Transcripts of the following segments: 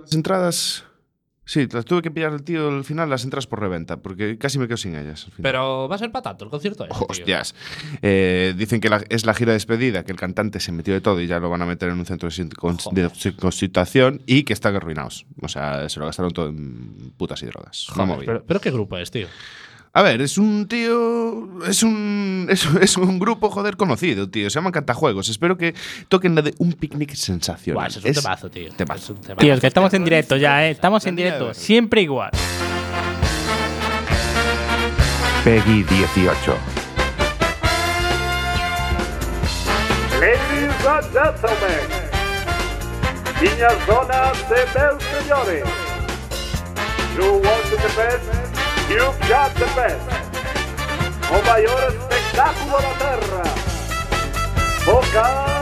las entradas. Sí, las tuve que pillar el tío al final, las entradas por reventa, porque casi me quedo sin ellas. al final. Pero va a ser para tanto el concierto ese. Hostias. Eh, dicen que la- es la gira de despedida, que el cantante se metió de todo y ya lo van a meter en un centro de constitución y que están arruinados. O sea, se lo gastaron todo en putas y drogas. Joder, pero, pero qué grupo es, tío. A ver, es un tío. Es un. Es, es un grupo, joder, conocido, tío. Se llaman Cantajuegos. Espero que toquen la de un picnic sensacional. Buah, es un temazo, tío. temazo. Es un temazo. Tío, es que estamos en directo ya, ¿eh? Estamos en directo. Siempre igual. Peggy 18. Ladies and gentlemen, niñas, donas señores, you want the best, you've got the best. O maior espectáculo da terra. Boca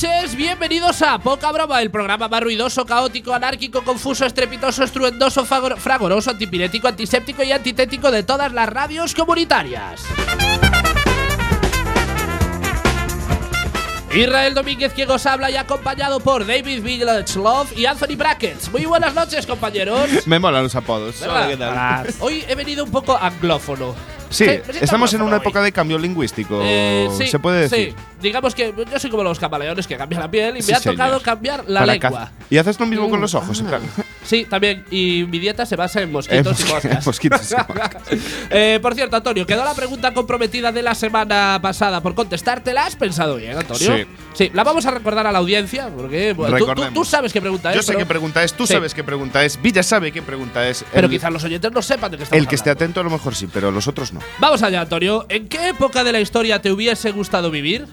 noches, bienvenidos a Poca Broma, el programa más ruidoso, caótico, anárquico, confuso, estrepitoso, estruendoso, fragoroso, antipirético, antiséptico y antitético de todas las radios comunitarias. Israel Domínguez quien os habla y acompañado por David Village Love y Anthony Brackets. Muy buenas noches, compañeros. Me molan los apodos. ¿Verdad? Hola, ¿qué tal? Hoy he venido un poco anglófono. Sí, estamos en una hoy. época de cambio lingüístico. Eh, sí, ¿Se puede decir? Sí, digamos que yo soy como los camaleones que cambian la piel y me ha señor. tocado cambiar la Para lengua. Y haces lo mismo con los ojos, plan. Sí, también. Y mi dieta se basa en mosquitos y moscas. mosquitos y moscas. Eh, por cierto, Antonio, quedó la pregunta comprometida de la semana pasada por contestarte. ¿La has pensado bien, Antonio? Sí. Sí, la vamos a recordar a la audiencia porque bueno, tú- tú, Recordemos. tú sabes qué pregunta es. Yo sé qué pregunta es, tú Sí. sabes qué pregunta es, Villa sabe qué pregunta es. Pero quizás los oyentes no sepan de qué estamos el que esté atento a lo mejor sí, pero los otros no. Vamos allá, Antonio. ¿En qué época de la historia te hubiese gustado vivir?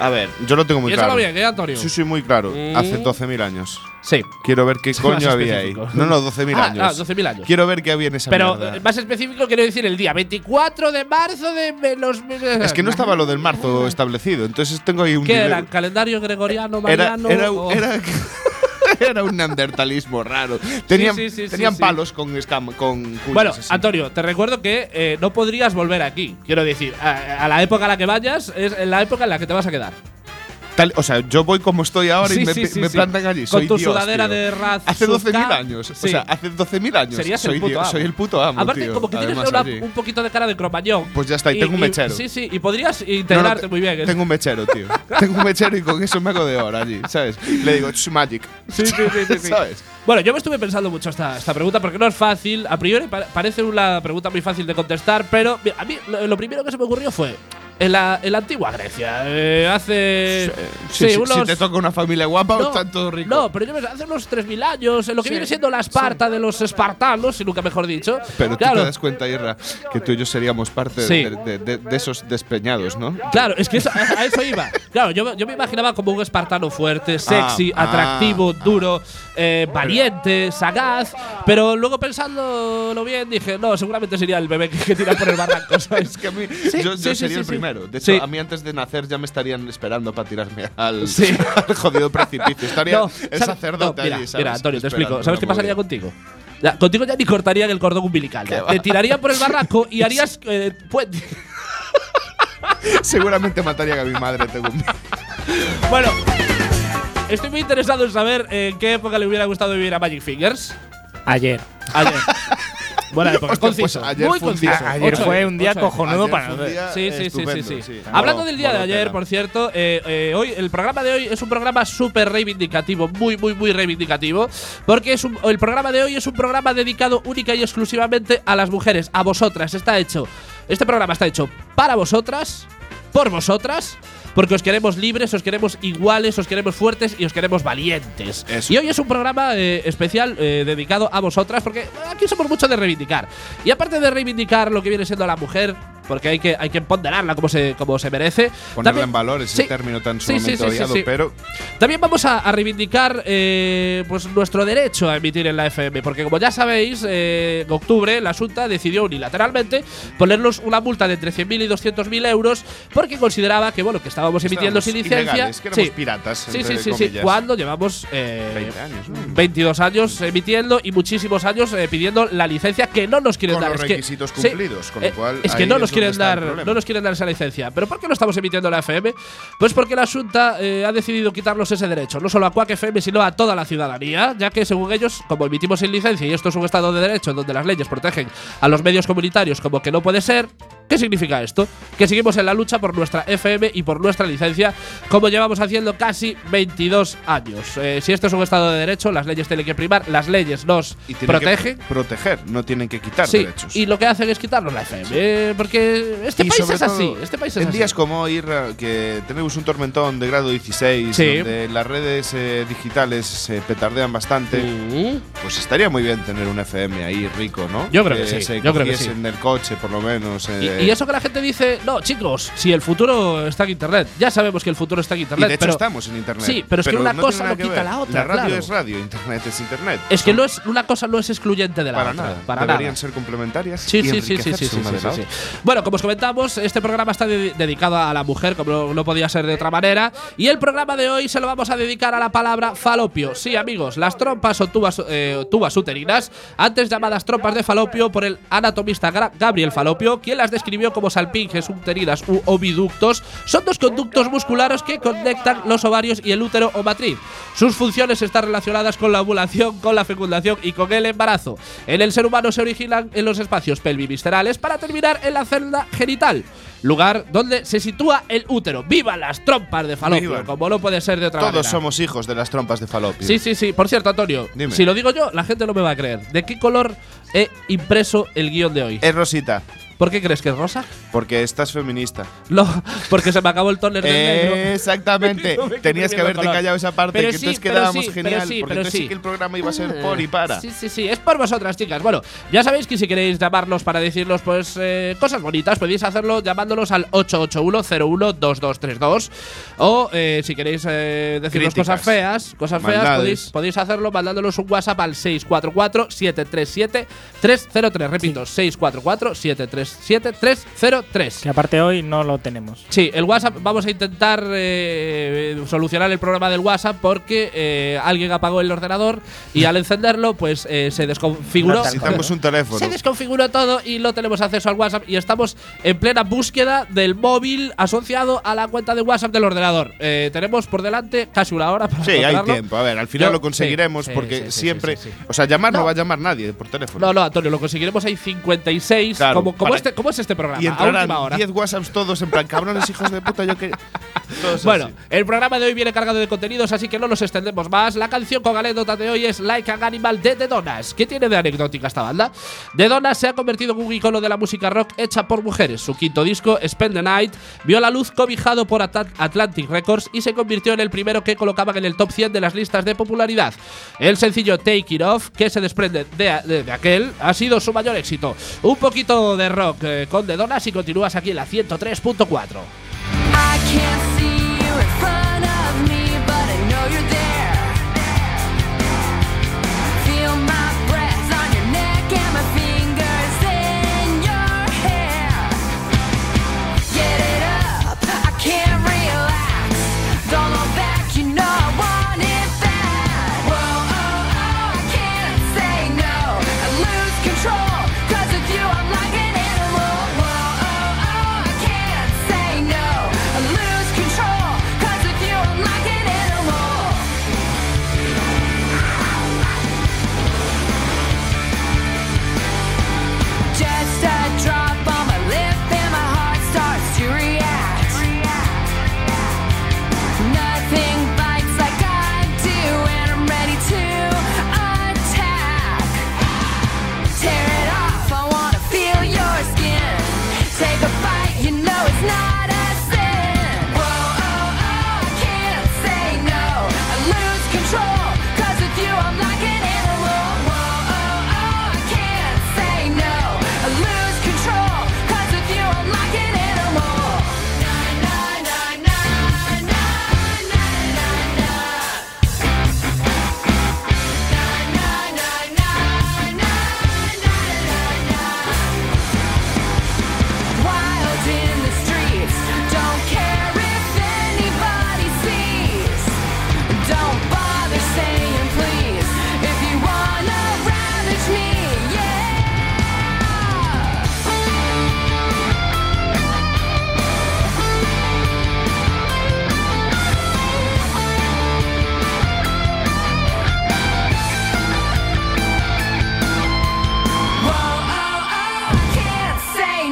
A ver, yo lo tengo muy claro. bien, ¿eh, Antonio? Sí, sí, muy claro. Mm. Hace 12.000 años. Sí. Quiero ver qué coño había ahí. No, no, 12.000 Ah, años. ah, 12.000 años. Quiero ver qué había en esa Pero mierda. eh, más específico quiero decir el día 24 de marzo de los. Es que no estaba lo del marzo establecido, entonces tengo ahí un ¿Qué dilema. era? ¿Calendario gregoriano, Era, mariano? era, o- era, era un neandertalismo raro. Tenían, sí, sí, sí, tenían palos con escam con cuñas Bueno, así. Antonio, te recuerdo que eh, no podrías volver aquí. Quiero decir, a, a la época a la que vayas es la época en la que te vas a quedar. Tal- o sea, yo voy como estoy ahora Sí, y me, sí, sí, me sí. plantan allí. Con soy tu Dios, sudadera tío. de Raz Hace 12.000 Suzka. años. O sea, hace 12.000 años. Serías soy el puto Dios, amo. Soy el puto amo. Aparte, tío. como que tienes una- un poquito de cara de cromañón. Pues ya está, y tengo un mechero. sí, sí, y podrías No, no, integrarte te- muy bien. Tengo un mechero, tío. tengo un mechero y con eso me hago de oro allí, ¿sabes? Le digo, it's magic. Sí, sí, sí. ¿Sabes? Bueno, yo me estuve pensando mucho esta, esta pregunta porque no es fácil. A priori pa- parece una pregunta muy fácil de contestar, pero a mí lo, lo primero que se me ocurrió fue en la, en la antigua Grecia. eh, hace. Sí, sí, unos- Si te toca una familia guapa, no, están todos ricos. no, pero yo me hace unos 3.000 años, en lo que Sí, viene siendo la Esparta de los espartanos, si nunca mejor dicho. Pero tú claro, te das cuenta, Irra, que tú y yo seríamos parte Sí. de, de- de- de esos despeñados, ¿no? Claro, es que eso- a, a eso iba. Claro, yo, yo me imaginaba como un espartano fuerte, sexy, Ah, atractivo, ah, duro, eh, valiente, sagaz. Pero luego pensándolo bien dije, no, seguramente sería el bebé que, que tira por el barranco, ¿sabes? Es que a mí, Sí, yo, yo sí, sí, sería sí, el sí. Primero. De hecho, Sí. a mí antes de nacer ya me estarían esperando para tirarme al, Sí. al jodido precipicio. Estaría No, el sacerdote No, mira, allí, ¿sabes? Mira, Antonio, te explico. ¿Sabes qué pasaría movida. contigo? Ya, contigo ya ni cortarían el cordón umbilical. ya. Te tirarían por el barranco y harías eh, puente. Seguramente matarían a mi madre. Tengo un- Bueno, estoy muy interesado en saber en qué época le hubiera gustado vivir a Magic Fingers. Ayer. Ayer. Hostia, pues conciso. ayer muy fue un conciso. día- Ayer Ocho fue un día ocho cojonudo Ayer para fue un nosotros. día Sí, sí, sí, sí, estupendo, sí. sí. Hablando del día de ayer, tela. por cierto, eh, eh, hoy el programa de hoy es un programa súper reivindicativo, muy, muy, muy reivindicativo, porque es un- el programa de hoy es un programa dedicado única y exclusivamente a las mujeres, a vosotras. Está hecho, este programa está hecho para vosotras, por vosotras. Porque os queremos libres, os queremos iguales, os queremos fuertes y os queremos valientes. Eso. Y hoy es un programa eh, especial eh, dedicado a vosotras, porque aquí somos mucho de reivindicar. Y aparte de reivindicar lo que viene siendo la mujer, porque hay que, hay que ponderarla como se, como se merece. Ponerla También- en valor, ese Sí. término tan sumamente sí, sí, odiado, pero También vamos a, a reivindicar eh, pues nuestro derecho a emitir en la FM, porque como ya sabéis, eh, en octubre la Junta decidió unilateralmente ponernos una multa de entre 100.000 y 200.000 euros porque consideraba que bueno que estábamos emitiendo Estábamos sin licencia. que éramos piratas, Sí, sí, sí, sí. Cuando llevamos eh, 20 años, ¿no? 22 años emitiendo y muchísimos años eh, pidiendo la licencia que no nos quieren Con dar. los Es que- requisitos cumplidos, con lo eh, cual es que no nos quieren dar, no nos quieren dar esa licencia. ¿Pero por qué no estamos emitiendo la FM? Pues porque la Junta eh, ha decidido quitarnos ese derecho, no solo a Quack FM, sino a toda la ciudadanía, ya que según ellos, como emitimos sin licencia y esto es un estado de derecho donde las leyes protegen a los medios comunitarios como que no puede ser, ¿Qué significa esto? Que seguimos en la lucha por nuestra FM y por nuestra licencia, como llevamos haciendo casi 22 años. Eh, si esto es un Estado de Derecho, las leyes tienen que primar, las leyes nos Y protegen. que proteger, no tienen que quitar Sí, derechos. y lo que hacen es quitarnos la FM, eh, porque este Y país es así, este país es en así. días como hoy, que tenemos un tormentón de grado 16, Sí. donde las redes eh, digitales se petardean bastante, Mm. pues estaría muy bien tener un FM ahí rico, ¿no? Yo creo que sí, se yo creo que sí. en el coche, por lo menos. Y, eh, y eso que la gente dice, no, chicos, si el futuro está en Internet, ya sabemos que el futuro está en y Internet, de hecho pero estamos en Internet. Sí, pero es que una no cosa no quita ver. la otra, La radio claro. es radio, Internet es Internet. es que no es una cosa no es excluyente de la para otra, nada. para Deberían nada. ser complementarias. Sí, y sí, sí, sí, sí, sí, sí. Bueno, como os comentamos, este programa está de- dedicado a la mujer, como no, podía ser de otra manera. Y el programa de hoy se lo vamos a dedicar a la palabra falopio. Sí, amigos, las trompas o tubas, eh, tubas uterinas, antes llamadas trompas de falopio por el anatomista Gabriel Falopio, quien las describió como salpinges uterinas u oviductos, son dos conductos musculares que conectan los ovarios y el útero o matriz. Sus funciones están relacionadas con la ovulación, con la fecundación y con el embarazo. En el ser humano se originan en los espacios pelviviscerales para terminar en la celda genital, lugar donde se sitúa el útero. ¡Viva las trompas de falopio! ¡Vivan! Como no puede ser de otra manera. Todos somos hijos de las trompas de falopio. Sí, sí, sí. Por cierto, Antonio, Dime. si lo digo yo, la gente no me va a creer. ¿De qué color he impreso el guion de hoy? Es Rosita, ¿Por qué crees que es rosa? porque estás feminista. No, porque se me acabó el toner del negro. Exactamente. No Tenías que haberte color. callado esa parte, Pero que sí, entonces quedábamos sí, pero genial. sí, porque pero entonces sí. que el programa iba a ser por y para. Sí, sí, sí, es por vosotras, chicas. Bueno, ya sabéis que si queréis llamarnos para decirnos pues eh, cosas bonitas, podéis hacerlo llamándonos al 881-012232. O eh, si queréis eh, decirnos Críticas. cosas feas, cosas feas, podéis, podéis hacerlo mandándonos un WhatsApp al 644-737-303. Repito, 644-737-303. Que aparte hoy no lo tenemos. Sí, el WhatsApp, vamos a intentar eh, solucionar el problema del WhatsApp porque eh, alguien apagó el ordenador y al encenderlo, pues eh, se desconfiguró. Necesitamos un teléfono. Se desconfiguró todo y no tenemos acceso al WhatsApp y estamos en plena búsqueda del móvil asociado a la cuenta de WhatsApp del ordenador. Eh, tenemos por delante casi una hora para Sí, hay tiempo. A ver, al final Yo- lo conseguiremos sí, porque sí, sí, siempre. sí, sí, sí. O sea, llamar no. No. va a llamar nadie por teléfono. No, no, Antonio, lo conseguiremos. Hay 56. Claro, como, como, este, como es este programa. y a entrarán última hora. 10 WhatsApps todos en plan, cabrones hijos de puta, yo que. Bueno, así. el programa de hoy viene cargado de contenidos, así que no nos extendemos más. La canción con anécdota de hoy es Like an Animal de The Donas. ¿Qué tiene de anecdótica esta banda? The Donas se ha convertido en un icono de la música rock hecha por mujeres. Su quinto disco, Spend the Night, vio la luz cobijado por At- Atlantic Records y se convirtió en el primero que colocaban en el top 100 de las listas de popularidad. El sencillo Take It Off, que se desprende de, de- de aquel, ha sido su mayor éxito. Un poquito de rock eh, con The Donas y continúas aquí en la 103.4. I can't see you in front of me, but I know you're there.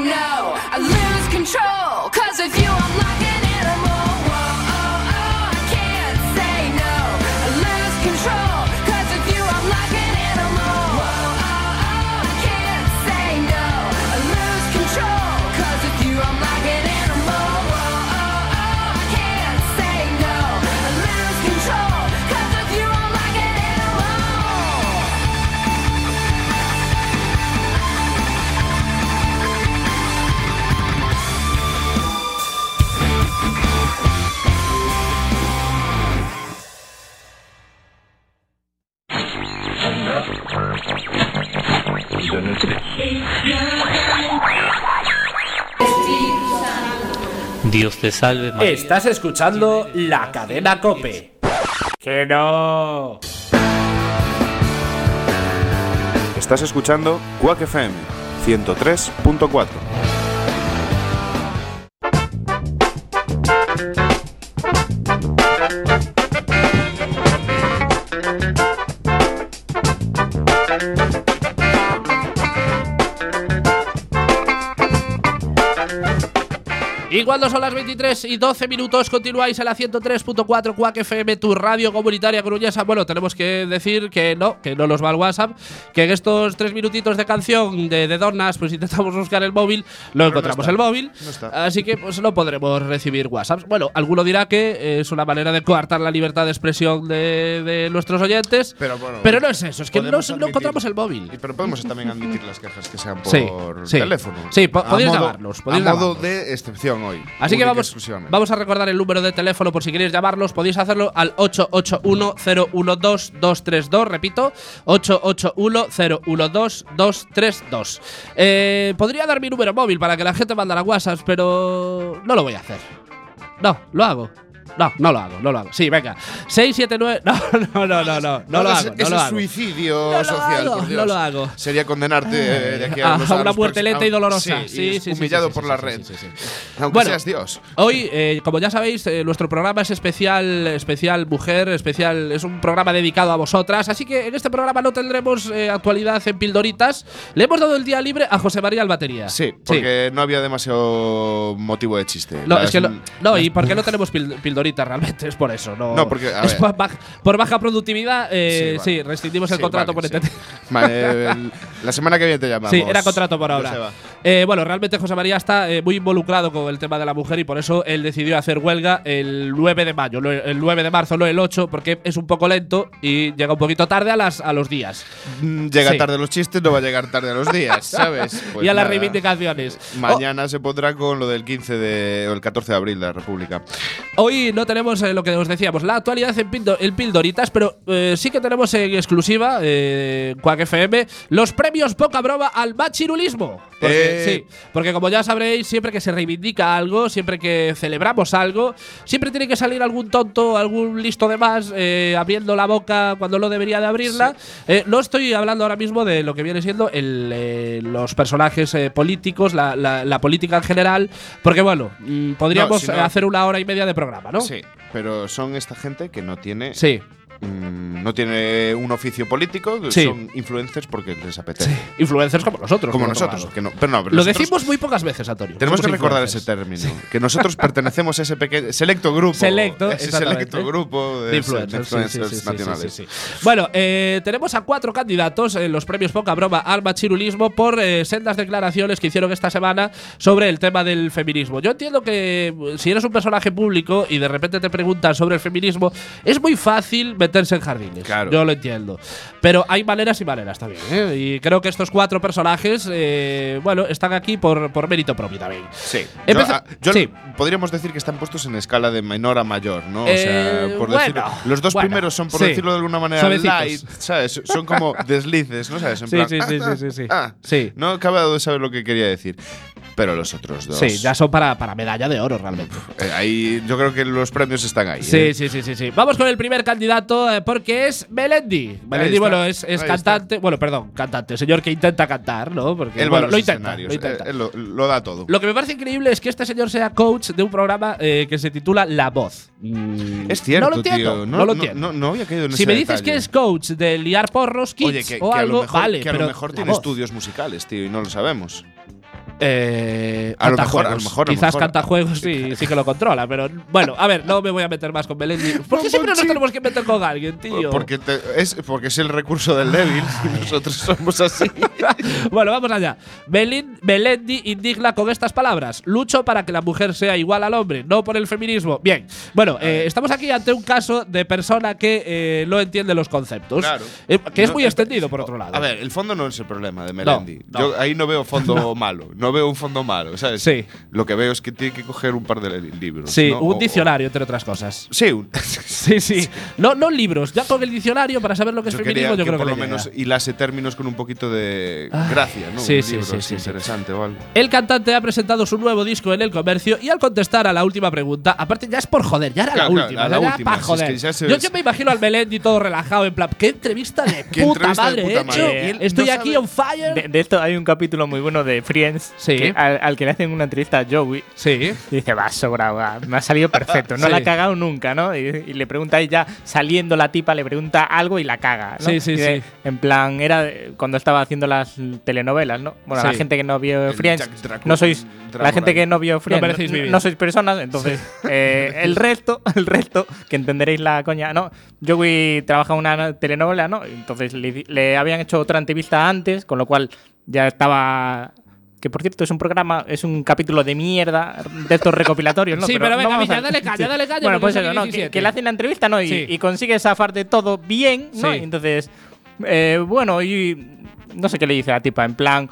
no, I lose control. Dios te salve María. Estás escuchando la cadena Cope. ¡Que no! Estás escuchando Quack FM 103.4. cuando son las 23 y 12 minutos, continuáis en la 103.4 Quack FM, tu radio comunitaria coruñesa. Bueno, tenemos que decir que no, que no nos va el WhatsApp, que en estos tres minutitos de canción de, de Donas, pues intentamos buscar el móvil, no encontramos está. el móvil, No así que pues no podremos recibir WhatsApp. Bueno, alguno dirá que es una manera de coartar la libertad de expresión de, de nuestros oyentes, Pero bueno, pero no es eso, es que no, no encontramos el móvil. Pero podemos también admitir las quejas que sean por Sí, sí. teléfono. Sí, po- A podéis modo- llamarlos, podéis a modo de excepción hoy. Así que vamos, exclusivamente. vamos a recordar el número de teléfono por si queréis llamarlos. Podéis hacerlo al 881-012-232. Repito, 881-012-232. Eh, podría dar mi número móvil para que la gente mandara WhatsApp, pero no lo voy a hacer. No, lo hago. No, no lo hago, no lo hago. Sí, venga. 679. No, no, no, no, no. No lo hago. No lo hago. suicidio No lo social, hago, por Dios. no lo hago. Sería condenarte eh, de aquí A a, los- una muerte lenta y dolorosa. Sí, Sí, humillado por la red. Aunque Bueno, seas Dios. Hoy, eh, como ya sabéis, eh, nuestro programa es especial, especial mujer, especial, es un programa dedicado a vosotras. Así que en este programa no tendremos actualidad en pildoritas. Le hemos dado el día libre a José María Albatería. Sí, porque no había demasiado motivo de chiste. No, es que no, y porque no tenemos pil- realmente, es por eso. No, No, porque, a es ver. por, baja, por baja productividad, eh, Sí, sí, vale. rescindimos el Sí, contrato vale, por sí. entender. Vale, el- la semana que viene te llamamos. Sí, era contrato por ahora. Eh, bueno, realmente José María está eh, muy involucrado con el tema de la mujer y por eso él decidió hacer huelga el 9 de mayo, el 9 de marzo, no el 8, porque es un poco lento y llega un poquito tarde a, las, a los días. Mm, Llega tarde los chistes, no va a llegar tarde a los días, ¿sabes? Pues y a las reivindicaciones. Mañana se pondrá con lo del 15 de, o el 14 de abril de la República. Hoy no tenemos eh, lo que os decíamos, la actualidad en, Pildo- en Pildoritas, pero eh, sí que tenemos en exclusiva, eh, Quack FM, los premios poca broma al machirulismo. Porque, Eh. Sí, porque como ya sabréis, siempre que se reivindica algo, siempre que celebramos algo, siempre tiene que salir algún tonto, algún listo de más, eh, abriendo la boca cuando no debería de abrirla. No estoy hablando ahora mismo de lo que viene siendo el, eh, los personajes políticos, la, la- la política en general, porque bueno, mm, podríamos si no- hacer una hora y media de programa, ¿no? Sí, pero son esta gente que no tiene Sí. Mm, no tiene un oficio político, Sí. son influencers porque les apetece. Influencers como nosotros. Como nosotros, lado. que no, pero no, pero Lo nosotros decimos muy pocas veces, Antonio. Tenemos que recordar ese término, que nosotros pertenecemos a ese pequeño selecto grupo, Selecto, ese selecto grupo de, De influencers, sí, sí, influencers sí, sí, nacionales. sí, sí, sí. Bueno, eh, tenemos a cuatro candidatos en los premios Poca Broma al machirulismo por eh, sendas declaraciones que hicieron esta semana sobre el tema del feminismo. Yo entiendo que eh, si eres un personaje público y de repente te preguntan sobre el feminismo, es muy fácil meterse en jardines. Claro. Yo lo entiendo. Pero hay maneras y maneras también. ¿eh? Y creo que estos cuatro personajes, eh, bueno, están aquí por, por mérito propio también. Sí. Empeza- yo, ah, yo sí. podríamos decir que están puestos en escala de menor a mayor, ¿no? o Eh, sea, por bueno, decirlo. Los dos bueno, primeros son, por sí. decirlo de alguna manera, Suavecitos. light, ¿sabes? Son como deslices, ¿no sabes? En Sí, plan, sí, sí, ah, sí, sí, sí. ah, Sí. No acabado de saber lo que quería decir. Pero los otros dos. Sí, ya son para, para medalla de oro realmente. eh, ahí, yo creo que los premios están ahí. Sí, ¿eh? sí, sí, sí, sí. Vamos con el primer candidato eh, porque es Melendi. Melendi, bueno, es, es cantante. Bueno, perdón, cantante. Señor que intenta cantar, ¿no? Porque Él bueno, lo intenta. Lo intenta. él lo, lo da todo. Lo que me parece increíble es que este señor sea coach de un programa que se titula La Voz. Mm, Es cierto, no lo entiendo, tío. No, lo entiendo. No, no había caído en si ese me dices detalle. que es coach de liar porros, kids Oye, que, o que a algo, lo mejor, vale, que a lo mejor tiene voz. estudios musicales, tío, y no lo sabemos. Eh, A lo mejor, a lo Quizás mejor. canta juegos sí, sí que lo controla, pero bueno, a ver, no me voy a meter más con Melendi. ¿Por qué siempre nos tenemos que meter con alguien, tío? Porque, te- es, porque es el recurso del débil y nosotros somos así. bueno, vamos allá. Melendi indigna con estas palabras. Lucho para que la mujer sea igual al hombre, no por el feminismo. Bien, bueno, eh, estamos aquí ante un caso de persona que eh, no entiende los conceptos. Claro. Que es No, muy extendido, por otro lado. A ver, el fondo no es el problema de Melendi. no. Yo ahí no veo fondo malo. No no veo un fondo malo, ¿sabes? Sí. Lo que veo es que tiene que coger un par de li- libros. Sí, ¿no? un O- diccionario, entre otras cosas. sí, un- Sí, sí. No, no libros, ya con el diccionario para saber lo que es yo feminismo, quería yo que creo por que lo le menos hilase términos con un poquito de Ah, gracia, ¿no? sí, Un sí, libro sí, interesante o algo. El cantante ha presentado su nuevo disco en el comercio y al contestar a la última pregunta, aparte ya es por joder, ya era Claro, la claro, última, a o la sea, ya última, pa' si es joder. que ya se- Yo, yo me imagino al Melendi todo relajado, en plan, qué entrevista de Qué puta entrevista de madre he madre. hecho. Él Estoy no aquí sabe- on fire. De, de esto hay un capítulo muy bueno de Friends Sí. que al, al que le hacen una entrevista a Joey. sí. Y dice, va, sobrado, va, me ha salido perfecto. No Sí. la ha cagado nunca, ¿no? Y, y le pregunta ahí ya, saliendo la tipa, le pregunta algo y la caga. ¿no? Sí, sí, Y sí. En plan, era cuando estaba haciendo las telenovelas, ¿no? Bueno, la gente que no vio El Friends, no sois. La gente que no vio Friends, no, sois personas, entonces eh, el resto, el resto, que entenderéis la coña, ¿no? Joey trabaja en una telenovela, ¿no? Entonces le, le habían hecho otra entrevista antes, con lo cual ya estaba que por cierto es un programa, es un capítulo de mierda de estos recopilatorios, ¿no? Sí, pero venga, vamos Miña, a- dale caña, dale caña, Bueno, porque pues eso, ¿no? Que, 17. que le hacen la entrevista, ¿no? Y, Sí. y consigue zafar de todo bien, ¿no? Sí. Y entonces, eh, bueno, y no sé qué le dice a la tipa, en plan,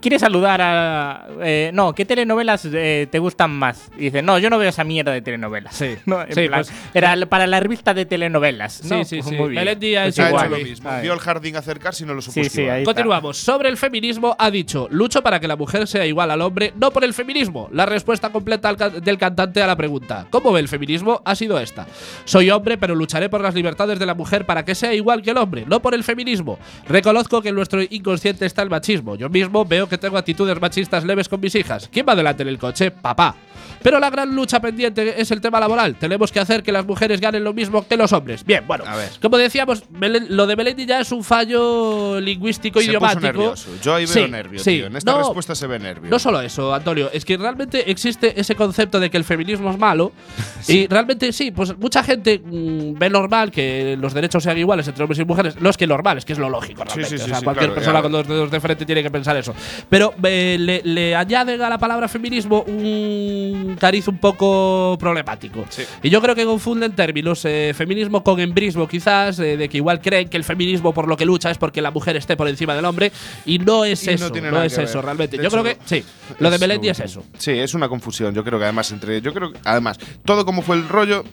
¿quieres saludar a... eh, no, ¿qué telenovelas eh, te gustan más? Y dice, no, yo no veo esa mierda de telenovelas. Sí. No, en Sí, plan, pues- era l- para la revista de telenovelas, ¿no? Sí, sí, Pues sí. Muy bien. Melendi ha Pues hecho Ha igual. lo mismo. Vio el jardín acercarse y no lo supo Sí, sí, Continuamos. Sobre el feminismo ha dicho, lucho para que la mujer sea igual al hombre, no por el feminismo. La respuesta completa del cantante a la pregunta, ¿cómo ve el feminismo? Ha sido esta. Soy hombre, pero lucharé por las libertades de la mujer para que sea igual que el hombre, no por el feminismo. Reconozco que en nuestro inconsciente está el machismo. Yo mismo veo que tengo actitudes machistas leves con mis hijas. ¿Quién va adelante en el coche? Papá. Pero la gran lucha pendiente es el tema laboral. Tenemos que hacer que las mujeres ganen lo mismo que los hombres. Bien, bueno. A ver. Como decíamos, Melen- lo de Melendi ya es un fallo lingüístico Se puso idiomático. nervioso. Yo ahí veo Sí, nervio, sí. tío. En esta No, respuesta se ve nervio. No solo eso, Antonio, es que realmente existe ese concepto de que el feminismo es malo. Y realmente sí, pues mucha gente mm, ve normal que los derechos sean iguales entre hombres y mujeres. No es que normal, es que es lo lógico, realmente. sí, sí, o sea, sí, cualquier claro, persona con dos dedos de frente tiene que pensar eso. Pero eh, le, le añaden a la palabra feminismo un cariz un poco problemático. Y yo creo que confunden términos eh, feminismo con embrismo, quizás, eh, de que igual creen que el feminismo por lo que lucha es porque la mujer esté por encima del hombre. Y no es Y eso, no, es eso ver. realmente. De yo creo que sí, lo de Melendi es eso. Sí, es una confusión. Yo creo que además entre. Yo creo que además, todo como fue el rollo.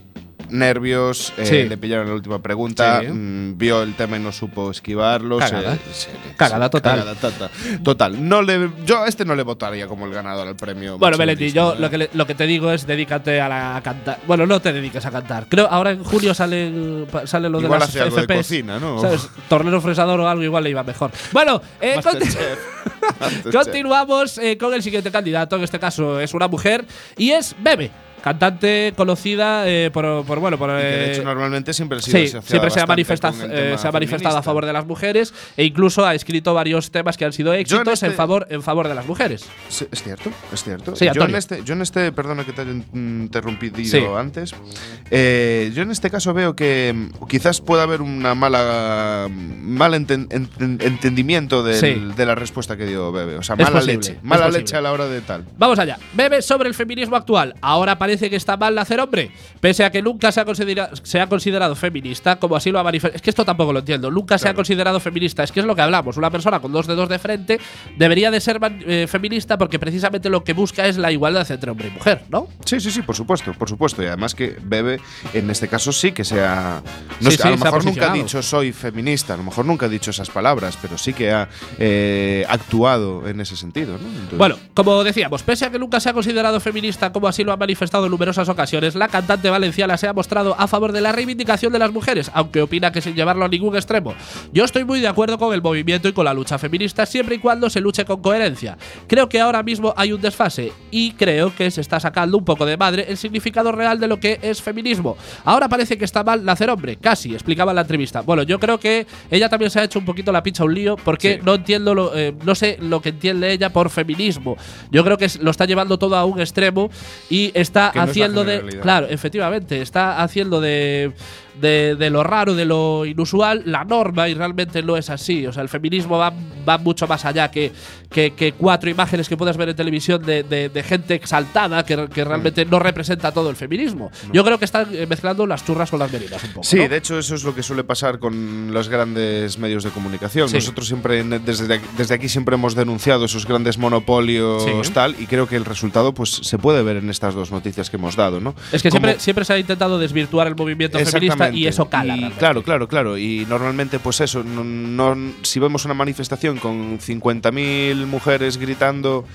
Nervios, eh, Sí. le pillaron la última pregunta, Sí. mm, vio el tema y no supo esquivarlo. Cagada. se- se- Cagada total. cagada tata- total. No le, yo a este no le votaría como el ganador al premio. Bueno, disco, yo lo que, le- lo que te digo es dedícate a la a cantar. Bueno, no te dediques a cantar. Creo ahora en julio sale, sale lo Igual de las hace algo de FPs, cocina, ¿no? ¿Sabes? Tornero fresador o algo igual le iba mejor. Bueno, eh, conti- continuamos eh, con el siguiente candidato. En este caso es una mujer y es Bebe. Cantante conocida eh, por, por, bueno, por. De eh, hecho, normalmente siempre ha sido Sí, siempre se ha, manifestado, eh, se ha manifestado a favor de las mujeres e incluso ha escrito varios temas que han sido éxitos en, este- favor, en favor de las mujeres. Sí, es cierto, es cierto. Sí, yo, en este, yo en este, perdona que te haya mm, interrumpido Sí. antes, eh, yo en este caso veo que mm, quizás pueda haber una mala mal enten- enten- entendimiento del- de la respuesta que dio Bebe. O sea, mala posible, leche. Mala leche a la hora de tal. Vamos allá. Bebe sobre el feminismo actual. Ahora parece que está mal nacer hombre, pese a que nunca se ha, considera- se ha considerado feminista, como así lo ha manifestado. Es que esto tampoco lo entiendo. Nunca se ha considerado feminista. Es que es lo que hablamos. Una persona con dos dedos de frente debería de ser eh, feminista porque precisamente lo que busca es la igualdad entre hombre y mujer, ¿no? Sí, sí, sí, por supuesto, por supuesto. Y además que Bebe, en este caso sí que sea. Sí, No sé, sí, a lo mejor nunca ha dicho soy feminista, a lo mejor nunca ha dicho esas palabras, pero sí que ha eh, actuado en ese sentido. ¿no? Entonces- Bueno, como decíamos, pese a que nunca se ha considerado feminista, como así lo ha manifestado en numerosas ocasiones, la cantante valenciana se ha mostrado a favor de la reivindicación de las mujeres, aunque opina que sin llevarlo a ningún extremo. Yo estoy muy de acuerdo con el movimiento y con la lucha feminista siempre y cuando se luche con coherencia. Creo que ahora mismo hay un desfase y creo que se está sacando un poco de madre el significado real de lo que es feminismo. Ahora parece que está mal nacer hombre, casi, explicaba en la entrevista. Bueno, yo creo que ella también se ha hecho un poquito la picha un lío porque Sí. no entiendo, lo, eh, no sé lo que entiende ella por feminismo. Yo creo que lo está llevando todo a un extremo y está No es haciendo de. Claro, efectivamente, está haciendo de. De, de lo raro, de lo inusual, la norma y realmente no es así. O sea, el feminismo va, va mucho más allá que, que, que cuatro imágenes que puedas ver en televisión de, de- de gente exaltada que, que realmente no representa todo el feminismo. Yo creo que están eh, mezclando las churras con las merinas un poco. Sí, ¿no? de hecho eso es lo que suele pasar con los grandes medios de comunicación. Sí. Nosotros siempre desde, aquí- desde aquí siempre hemos denunciado esos grandes monopolios Sí. tal y creo que el resultado pues se puede ver en estas dos noticias que hemos dado, ¿no? Es que Como- siempre, siempre se ha intentado desvirtuar el movimiento feminista. Y eso cala. Y claro, claro, claro. Y normalmente, pues eso, no, no- si vemos una manifestación con 50.000 mujeres gritando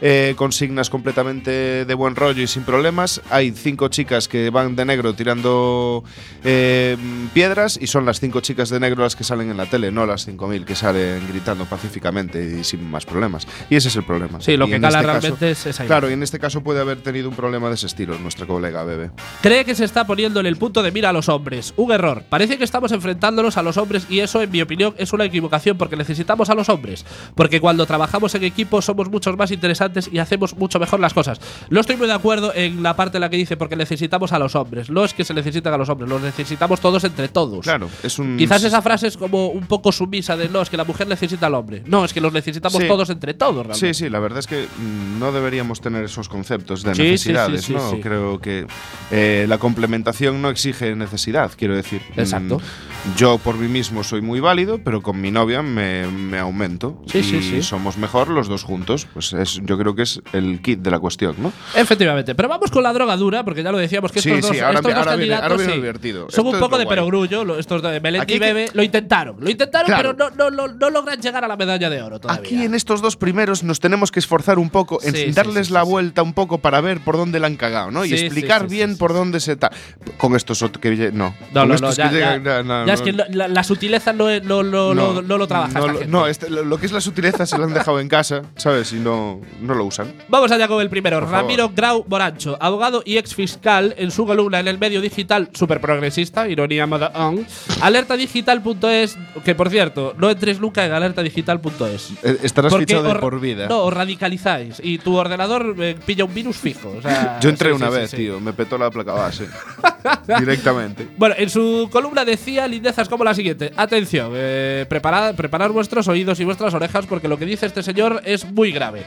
eh, consignas completamente de buen rollo y sin problemas, hay cinco chicas que van de negro tirando eh, piedras y son las cinco chicas de negro las que salen en la tele, no las 5.000 que salen gritando pacíficamente y sin más problemas. Y ese es el problema. Sí, lo Y que cala este caso- realmente es esa Claro, y en este caso puede haber tenido un problema de ese estilo nuestra colega Bebe. Cree que se está poniendo en el punto de mira a los hombres. Un error. Parece que estamos enfrentándonos a los hombres y eso, en mi opinión, es una equivocación porque necesitamos a los hombres. Porque cuando trabajamos en equipo somos muchos más interesantes y hacemos mucho mejor las cosas. No estoy muy de acuerdo en la parte en la que dice porque necesitamos a los hombres. No es que se necesitan a los hombres, los necesitamos todos entre todos. Claro, es un. Quizás esa frase es como un poco sumisa de no, es que la mujer necesita al hombre. No, es que los necesitamos Sí. todos entre todos, realmente. Sí, sí, la verdad es que mm, no deberíamos tener esos conceptos de Sí, necesidades, sí, ¿no? Creo que eh, la complementación no exige necesidad, quiero decir. Exacto. Mm, Yo por mí mismo soy muy válido, pero con mi novia me, me aumento. Sí, y sí, sí. somos mejor los dos juntos. Pues es, yo creo que es el kit de la cuestión, ¿no? Efectivamente, pero vamos con la droga dura, porque ya lo decíamos que estos dos, ahora estos vi- dos ahora viene- candidatos ahora viene sí, lo divertido. son Esto un poco de guay. perogrullo, lo- estos de Melendi Aquí y Bebe lo intentaron, lo intentaron, Claro. pero no, no, no, no logran llegar a la medalla de oro todavía. Aquí en estos dos primeros nos tenemos que esforzar un poco en darles la vuelta un poco para ver por dónde la han cagado, ¿no? Y explicar bien por dónde se está. Con estos otros que no. No, no, no, estos ya, que ya- ya es que la, sutileza no, es- lo trabaja No, esta gente. este- lo, lo que es la sutileza se lo han dejado en casa, ¿sabes? Y no, no lo usan. Vamos allá con el primero. Por favor. Ramiro Grau Morancho, abogado y ex fiscal, en su columna en el medio digital super progresista, ironía mother on, alertadigital.es, que por cierto, no entres nunca en alertadigital.es. Eh, Estarás Porque fichado de por vida. No, os radicalizáis y tu ordenador eh, pilla un virus fijo. o sea, Yo entré sí, una sí, vez, sí. tío. Me petó la placa base. Directamente. Bueno, en su columna decía lindezas como la siguiente. Atención, eh, preparad, preparad vuestros oídos y vuestras orejas porque lo que dice este señor es muy grave.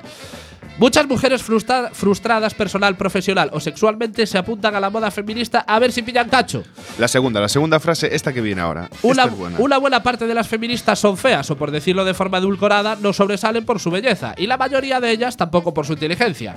Muchas mujeres frustra- frustradas personal, profesional o sexualmente se apuntan a la moda feminista a ver si pillan cacho. La segunda, la segunda frase, esta que viene ahora. Una, es buena. una buena parte de las feministas son feas o por decirlo de forma edulcorada no sobresalen por su belleza y la mayoría de ellas tampoco por su inteligencia.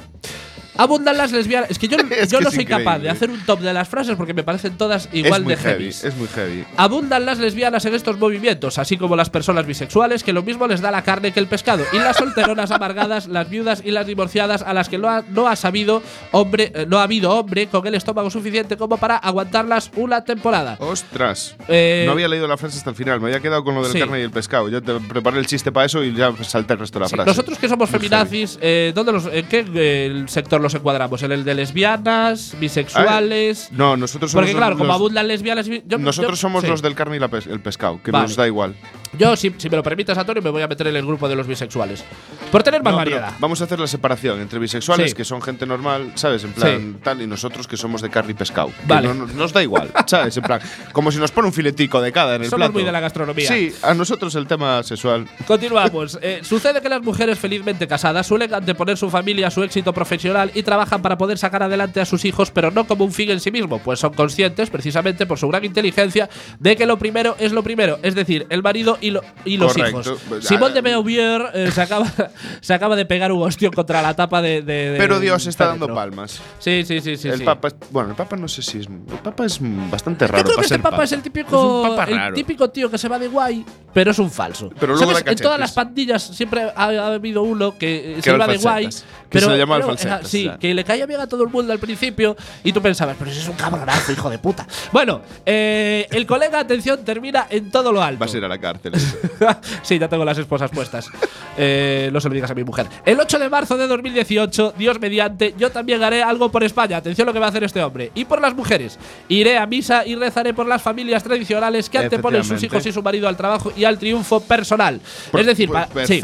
Abundan las lesbianas. Es que yo, Es yo que no soy capaz de hacer un top de las frases porque me parecen todas igual es muy de heavy. Es muy heavy. Abundan las lesbianas en estos movimientos, así como las personas bisexuales, que lo mismo les da la carne que el pescado, y las solteronas amargadas, las viudas y las divorciadas, a las que no ha, no ha sabido hombre, eh, no ha habido hombre con el estómago suficiente como para aguantarlas una temporada. Ostras. Eh, no había leído la frase hasta el final. Me había quedado con lo del sí. carne y el pescado. Yo te preparé el chiste para eso y ya salté el resto de la Sí, frase. nosotros que somos feminazis, eh, ¿dónde los, ¿en qué eh, el sector los encuadramos? ¿En el de lesbianas, bisexuales? heavy. No, nosotros somos Porque claro, los- como abundan lesbianas yo- Nosotros yo- somos sí. los del carne y la pes- el pescado, que Vale. nos da igual. Yo, si, si me lo permites, Antonio, me voy a meter en el grupo de los bisexuales. Por tener más No, pero variedad. vamos a hacer la separación entre bisexuales, Sí. que son gente normal, ¿sabes? En plan tal, y nosotros que somos de carne y pescado. que Vale. no- no- nos da igual, ¿sabes? En plan, como si nos pone un filetico de cada en el Somos plato. muy de la gastronomía. Sí, a nosotros el tema sexual. Continuamos. Eh, sucede que las mujeres felizmente casadas suelen anteponer su familia a su éxito profesional y trabajan para poder sacar adelante a sus hijos, pero no como un fin en sí mismo, pues son conscientes, precisamente por su gran inteligencia, de que lo primero es lo primero, es decir, el marido y, lo- y los Correcto. hijos. Pues, Simón de Beauvoir eh, se, acaba, se acaba de pegar un ostión contra la tapa de. de- de- Pero Dios está dando palmas. Sí, sí, sí, sí. el sí. Papa, es- bueno, el Papa no sé si es. El Papa es bastante Yo raro. creo que este papa, es el típico, Es un papa el típico tío que se va de guay, pero es un falso. Pero luego ¿Sabes? En todas las pandillas siempre ha, ha habido uno que, Que se el de guay, que pero se le llamaba el pero, falsetas, sí, o sea. que le caía bien a todo el mundo al principio y tú pensabas, pero si es un cabronazo, hijo de puta. Bueno, eh, el colega, atención, termina en todo lo alto. Vas a ir a la cárcel. sí, ya tengo las esposas puestas. Eh, no se lo digas a mi mujer. El 8 de marzo de 2018, Dios mediante, yo también haré algo por España. Atención lo que va a hacer este hombre. Y por las mujeres. Iré a misa y rezaré por las familias tradicionales que anteponen sus hijos y su marido al trabajo y al triunfo personal. Por- es decir, pues, sí.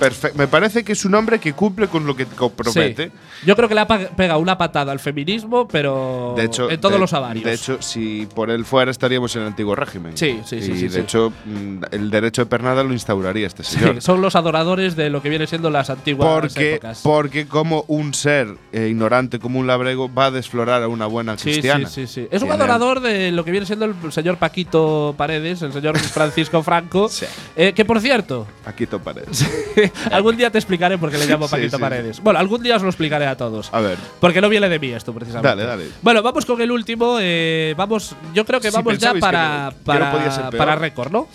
Perfecto. Me parece que es un hombre que cumple con lo que promete. Sí. Yo creo que le ha pegado una patada al feminismo, pero De hecho, en todos de- los avarios. De hecho, si por él fuera, estaríamos en el antiguo régimen. Sí, sí, sí, Y sí, de sí. hecho, mm, el derecho de pernada lo instauraría este Sí, señor. son los adoradores de lo que viene siendo las antiguas Porque, épocas. porque como un ser eh, ignorante como un labrego va a desflorar a una buena cristiana. sí, sí, sí. Es un adorador de lo que viene siendo el señor Paquito Paredes, el señor Francisco Franco. Sí. Eh, que por cierto, Paquito Paredes. algún día te explicaré por qué le llamo Paquito sí, Paredes. Bueno, algún día os lo explicaré a todos. A ver. Porque no viene de mí esto, precisamente. Dale, dale. Bueno, vamos con el último. eh, vamos, yo creo que vamos ya para, que no- que no para, para récord, ¿no?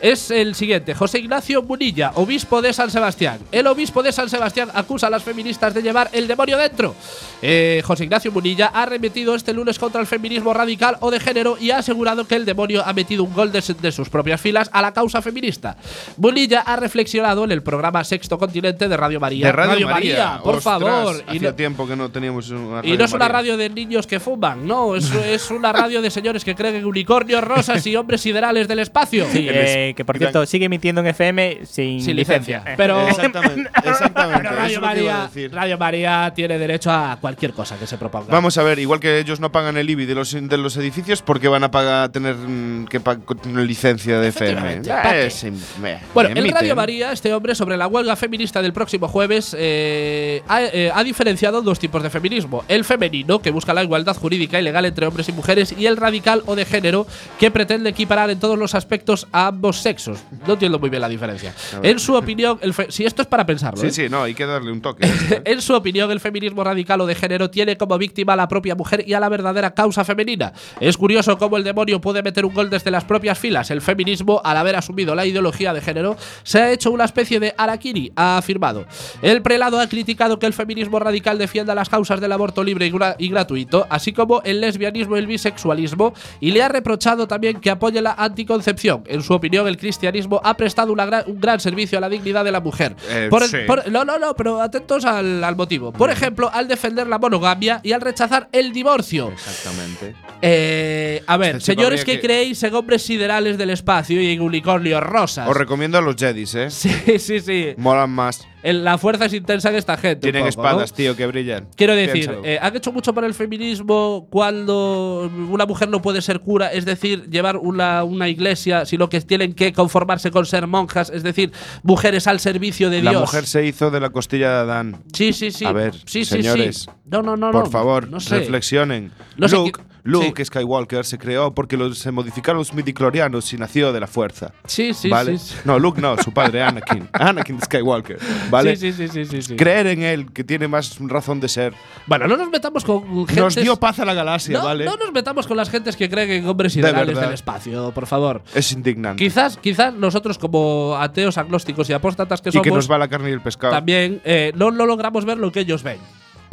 Es el siguiente, José Ignacio Munilla, obispo de San Sebastián. El obispo de San Sebastián acusa a las feministas de llevar el demonio dentro. Eh, José Ignacio Munilla ha remetido este lunes contra el feminismo radical o de género y ha asegurado que el demonio ha metido un gol de, de sus propias filas a la causa feminista. Munilla ha reflexionado en el programa Sexto Continente de Radio María. De Radio, María, por Ostras, favor. Y no- tiempo que no teníamos una y no es una María. radio de niños que fuman, no, es, es una radio de señores que creen en unicornios rosas y hombres siderales del espacio. Sí, eh, que por cierto sigue emitiendo en FM sin, Sin licencia. Eh. Pero, Exactamente, exactamente. pero eso Radio, María, decir. Radio María tiene derecho a cualquier cosa que se proponga. Vamos a ver, igual que ellos no pagan el IBI de los, de los edificios, ¿por qué van a pagar tener mm, que pa- con una licencia de FM? Eh, sí, me- Bueno, me en Radio. María, este hombre sobre la huelga feminista del próximo jueves eh, ha, eh, ha diferenciado dos tipos de feminismo. El femenino, que busca la igualdad jurídica y legal entre hombres y mujeres, y el radical o de género, que pretende equiparar en todos los aspectos a ambos sexos. No entiendo muy bien la diferencia. En su opinión, el fe- si esto es para pensarlo. Sí, ¿eh? sí, no, hay que darle un toque. En su opinión, el feminismo radical o de género tiene como víctima a la propia mujer y a la verdadera causa femenina. Es curioso cómo el demonio puede meter un gol desde las propias filas. El feminismo, al haber asumido la ideología de género, se ha hecho una especie de harakiri, ha afirmado. El prelado ha criticado que el feminismo radical defienda las causas del aborto libre y, gra- y gratuito, así como el lesbianismo y el bisexualismo, y le ha reprochado también que apoye la anticoncepción. En su opinión, el cristianismo ha prestado una gran- un gran servicio a la dignidad de la mujer. Eh, Por- sí. por- no, no, no, pero atentos al, al motivo. Por ejemplo, al defender la monogamia y al rechazar el divorcio. Exactamente. Eh, a ver, Este señores que, que- creéis en hombres siderales del espacio y en unicornios rosas. Os recomiendo a los Jedis, ¿eh? Sí, sí, sí. Molan más. La fuerza es intensa en esta gente. Tienen poco, espadas, ¿no? tío, que brillan. Quiero decir, eh, han hecho mucho para el feminismo cuando una mujer no puede ser cura, es decir, llevar una, una iglesia, sino que tienen que conformarse con ser monjas, es decir, mujeres al servicio de la Dios. mujer se hizo de la costilla de Adán. Sí, sí, sí. A ver, sí, señores, sí. No, no, no. Por no, favor, no sé. reflexionen. No sé Luke, Luke sí. Skywalker se creó porque los- se modificaron los midiclorianos y nació de la fuerza. Sí, sí, ¿Vale? sí. No, Luke no, su padre, Anakin. Anakin Skywalker. ¿Vale? Sí, sí, sí, sí, sí, sí. Creer en él, que tiene más razón de ser. Bueno, no nos metamos con gentes… Nos dio paz a la galaxia, no, ¿vale? no nos metamos con las gentes que creen en hombres De ideales verdad. del espacio, por favor. Es indignante. Quizás, quizás nosotros como ateos, agnósticos y apóstatas que y somos, que nos va la carne y el pescado. también eh, no, no logramos ver lo que ellos ven.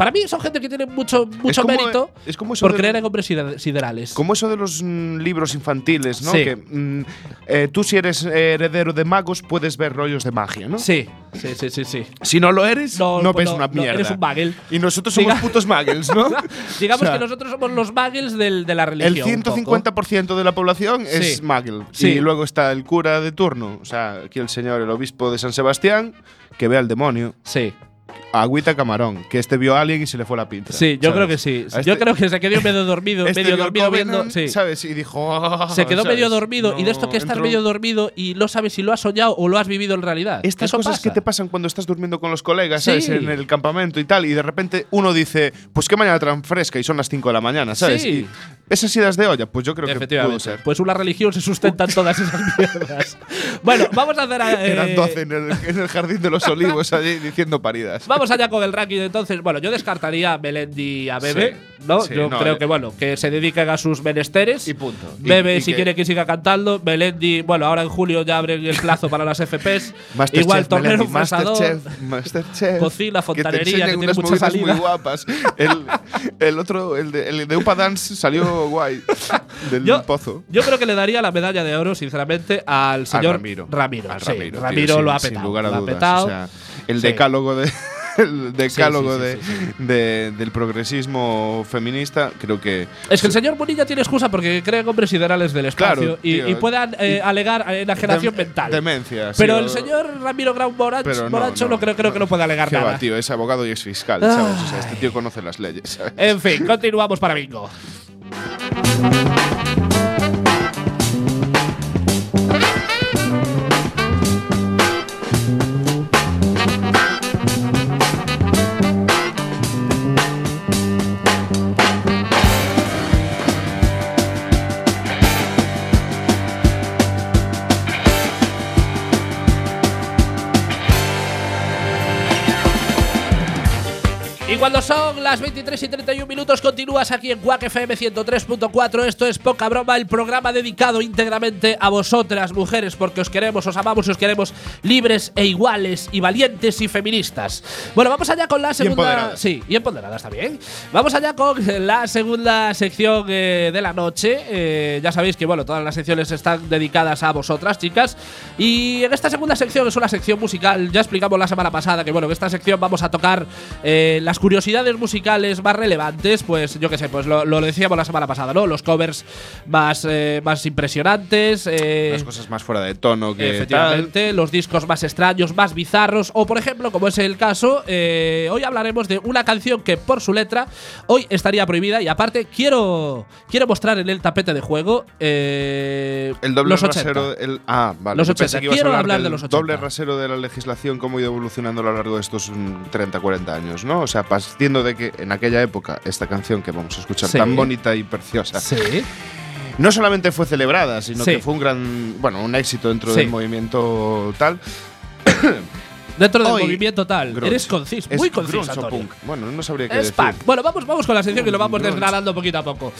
Para mí son gente que tiene mucho, mucho como- mérito es como eso por creer en hombres sider- siderales. Como eso de los mm, libros infantiles, ¿no? Sí. Que mm, eh, tú si eres heredero de magos puedes ver rollos de magia, ¿no? Sí, sí, sí, sí, sí. Si no lo eres, no, No, ves no, una no, mierda. eres un bagel. Y nosotros somos Diga- putos muggles, ¿no? Digamos O sea, que nosotros somos los bagels del- de la El religión. poco. 150% de la población es Sí. Sí. Y luego está el cura de turno, o sea, aquí el señor, el obispo de San Sebastián, que ve al demonio. Sí. Agüita Camarón, que este vio a alguien y se le fue la pinza. Sí, yo ¿sabes? creo que sí. A yo este- creo que se quedó medio dormido, este medio dormido viendo. Sí. ¿sabes? Y dijo. Se quedó ¿sabes? medio dormido y de esto que estás entró- medio dormido y no sabes si lo has soñado o lo has vivido en realidad. Estas Eso cosas pasa. que te pasan cuando estás durmiendo con los colegas, Sí. ¿sabes? En el campamento y tal, y de repente uno dice, pues qué mañana tan fresca y son las 5 de la mañana, ¿sabes? Sí. Y esas ideas de olla, pues yo creo que pudo ser. Pues una religión se sustenta en todas esas mierdas. bueno, vamos a hacer. eh, Eran 12 en el, en el jardín de los olivos allí diciendo paridas. Vamos allá con el ranking entonces. Bueno, yo descartaría Melendi a Bebe. ¿No? Sí, yo no, creo eh. que bueno, que se dediquen a sus menesteres. Y punto. Y- Bebe y si que- quiere que siga cantando, Melendi, bueno, ahora en julio ya abren el plazo para las FPs. Masterchef, Igual tornero fresador. Masterchef, Masterchef. Cocina, que fontanería, enseñan que tiene unas mucha movidas salida. muy guapas. El, el otro, el de, el de Upa Dance salió guay. Del Yo, pozo. yo creo que le daría la medalla de oro, sinceramente, al señor Ramiro. Ramiro. Al sí, Ramiro, tío, Ramiro sin- lo ha petado. lugar a lo ha dudas. petado. O sea, el decálogo de. El decálogo sí, sí, sí, de- del progresismo feminista, creo que. Es que el señor Munilla tiene excusa porque cree hombres ideales del espacio Claro, y, tío. y puedan eh, alegar enajenación Dem- mental. Demencia. Pero el señor Ramiro Grau no, Moracho no, no, creo, creo que no puede alegar qué va, nada. tío, es abogado y es fiscal, ¿sabes? O sea, este tío conoce las leyes, ¿sabes? En fin, continuamos para bingo. Cuando son las 23 y 31 minutos, continúas aquí en Quack FM 103.4. Esto es Poca Broma, el programa dedicado íntegramente a vosotras, mujeres, porque os queremos, os amamos y os queremos libres e iguales y valientes y feministas. Bueno, vamos allá con la segunda. empoderadas. Sí, y empoderadas también. Vamos allá con la segunda sección eh, de la noche. Eh, ya sabéis que, bueno, todas las secciones están dedicadas a vosotras, chicas. Y en esta segunda sección es una sección musical. Ya explicamos la semana pasada que, bueno, en esta sección vamos a tocar eh, las curiosidades musicales más relevantes. Pues yo qué sé, pues lo, lo decíamos la semana pasada, ¿no? Los covers más, eh, más impresionantes. eh, Las cosas más fuera de tono que tal. Efectivamente, los discos más extraños, más bizarros, o por ejemplo, como es el caso, eh, hoy hablaremos de una canción que por su letra hoy estaría prohibida y aparte quiero quiero mostrar en el tapete de juego eh, El doble los 80. rasero. El, ah, vale. Los Yo pensé 80. que ibas a Quiero hablar del de los 80. Doble rasero de la legislación, cómo ha ido evolucionando a lo largo de estos mm, 30, 40 años, ¿no? O sea, partiendo de que en aquella época esta canción que vamos a escuchar Sí. tan bonita y preciosa Sí. no solamente fue celebrada, sino Sí. que fue un gran, bueno, un éxito dentro Sí. del movimiento tal. Dentro del Hoy, movimiento tal. grunge. Eres conciso, Es muy conciso, punk. Bueno, no sabría qué Es decir. punk. Bueno, vamos, vamos con la sección que lo vamos Grunge. desgranando poquito a poco.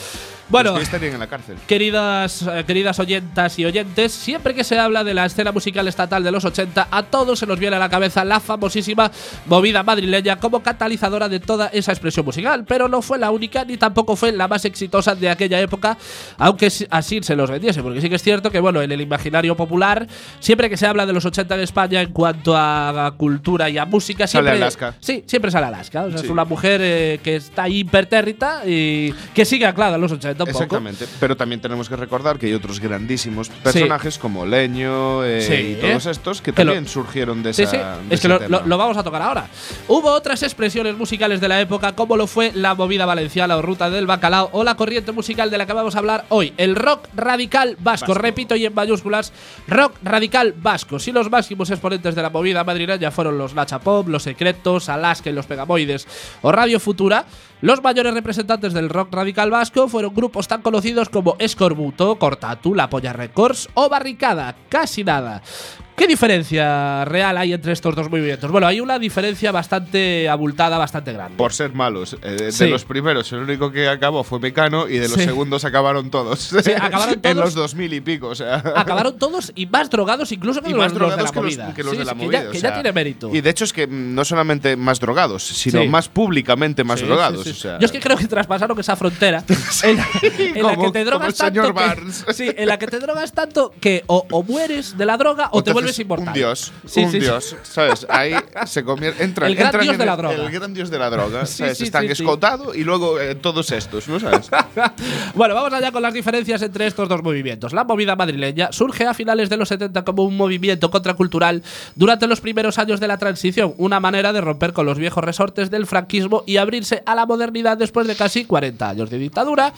Bueno, estarían en la cárcel. Queridas, eh, queridas oyentas y oyentes, siempre que se habla de la escena musical estatal de los 80, a todos se nos viene a la cabeza la famosísima movida madrileña como catalizadora de toda esa expresión musical, pero no fue la única ni tampoco fue la más exitosa de aquella época, aunque así se los vendiese, porque sí que es cierto que bueno, en el imaginario popular, siempre que se habla de los 80 en España en cuanto a cultura y a música, Sale siempre Alaska. Sí, siempre sale Alaska, o sea, Sí. es una mujer eh, que está ahí impertérrita y que sigue anclada en los 80 un poco. Exactamente. Pero también tenemos que recordar que hay otros grandísimos personajes como Leño eh, Sí. y todos estos que Que lo- también surgieron de Sí, esa. sí, de es que lo, lo- lo vamos a tocar ahora. Hubo otras expresiones musicales de la época, como lo fue la movida valenciana o ruta del bacalao, o la corriente musical de la que vamos a hablar hoy, el rock radical vasco. Repito y en mayúsculas, rock radical vasco. Si los máximos exponentes de la movida madrileña fueron los Nacha Pop, los Secretos, Alaska y los Pegamoides o Radio Futura, los mayores representantes del rock radical vasco fueron grupos tan conocidos como Escorbuto, Cortatu, La Polla Records o Barricada. Casi nada. ¿Qué diferencia real hay entre estos dos movimientos? Bueno, hay una diferencia bastante abultada, bastante grande. Por ser malos. Eh, de Sí. los primeros, el único que acabó fue Mecano y de los Sí. segundos acabaron todos. Sí, acabaron en todos. los 2000 y pico, o sea. Acabaron todos y más drogados incluso que y los, de drogados la que los, movida. que los Sí, de la movida. Que ya, o que sea, ya tiene mérito. Y de hecho es que mm, no solamente más drogados, sino más públicamente más drogados. O sea, Yo es que creo que traspasaron esa frontera en la, en que te drogas tanto que- sí, en la que te drogas tanto que o, o mueres de la droga o, te Entonces, vuelves inmortal. Un dios, Sí, un sí, sí. dios, ¿sabes? Ahí se convierte. Entra, El gran entran dios en de la el- droga. El gran dios de la droga. Sí, ¿sabes? sí, Están sí, sí. escotado y luego eh, todos estos, ¿no sabes? Bueno, vamos allá con las diferencias entre estos dos movimientos. La movida madrileña surge a finales de los 70 como un movimiento contracultural durante los primeros años de la transición, una manera de romper con los viejos resortes del franquismo y abrirse a la modernidad después de casi 40 años de dictadura.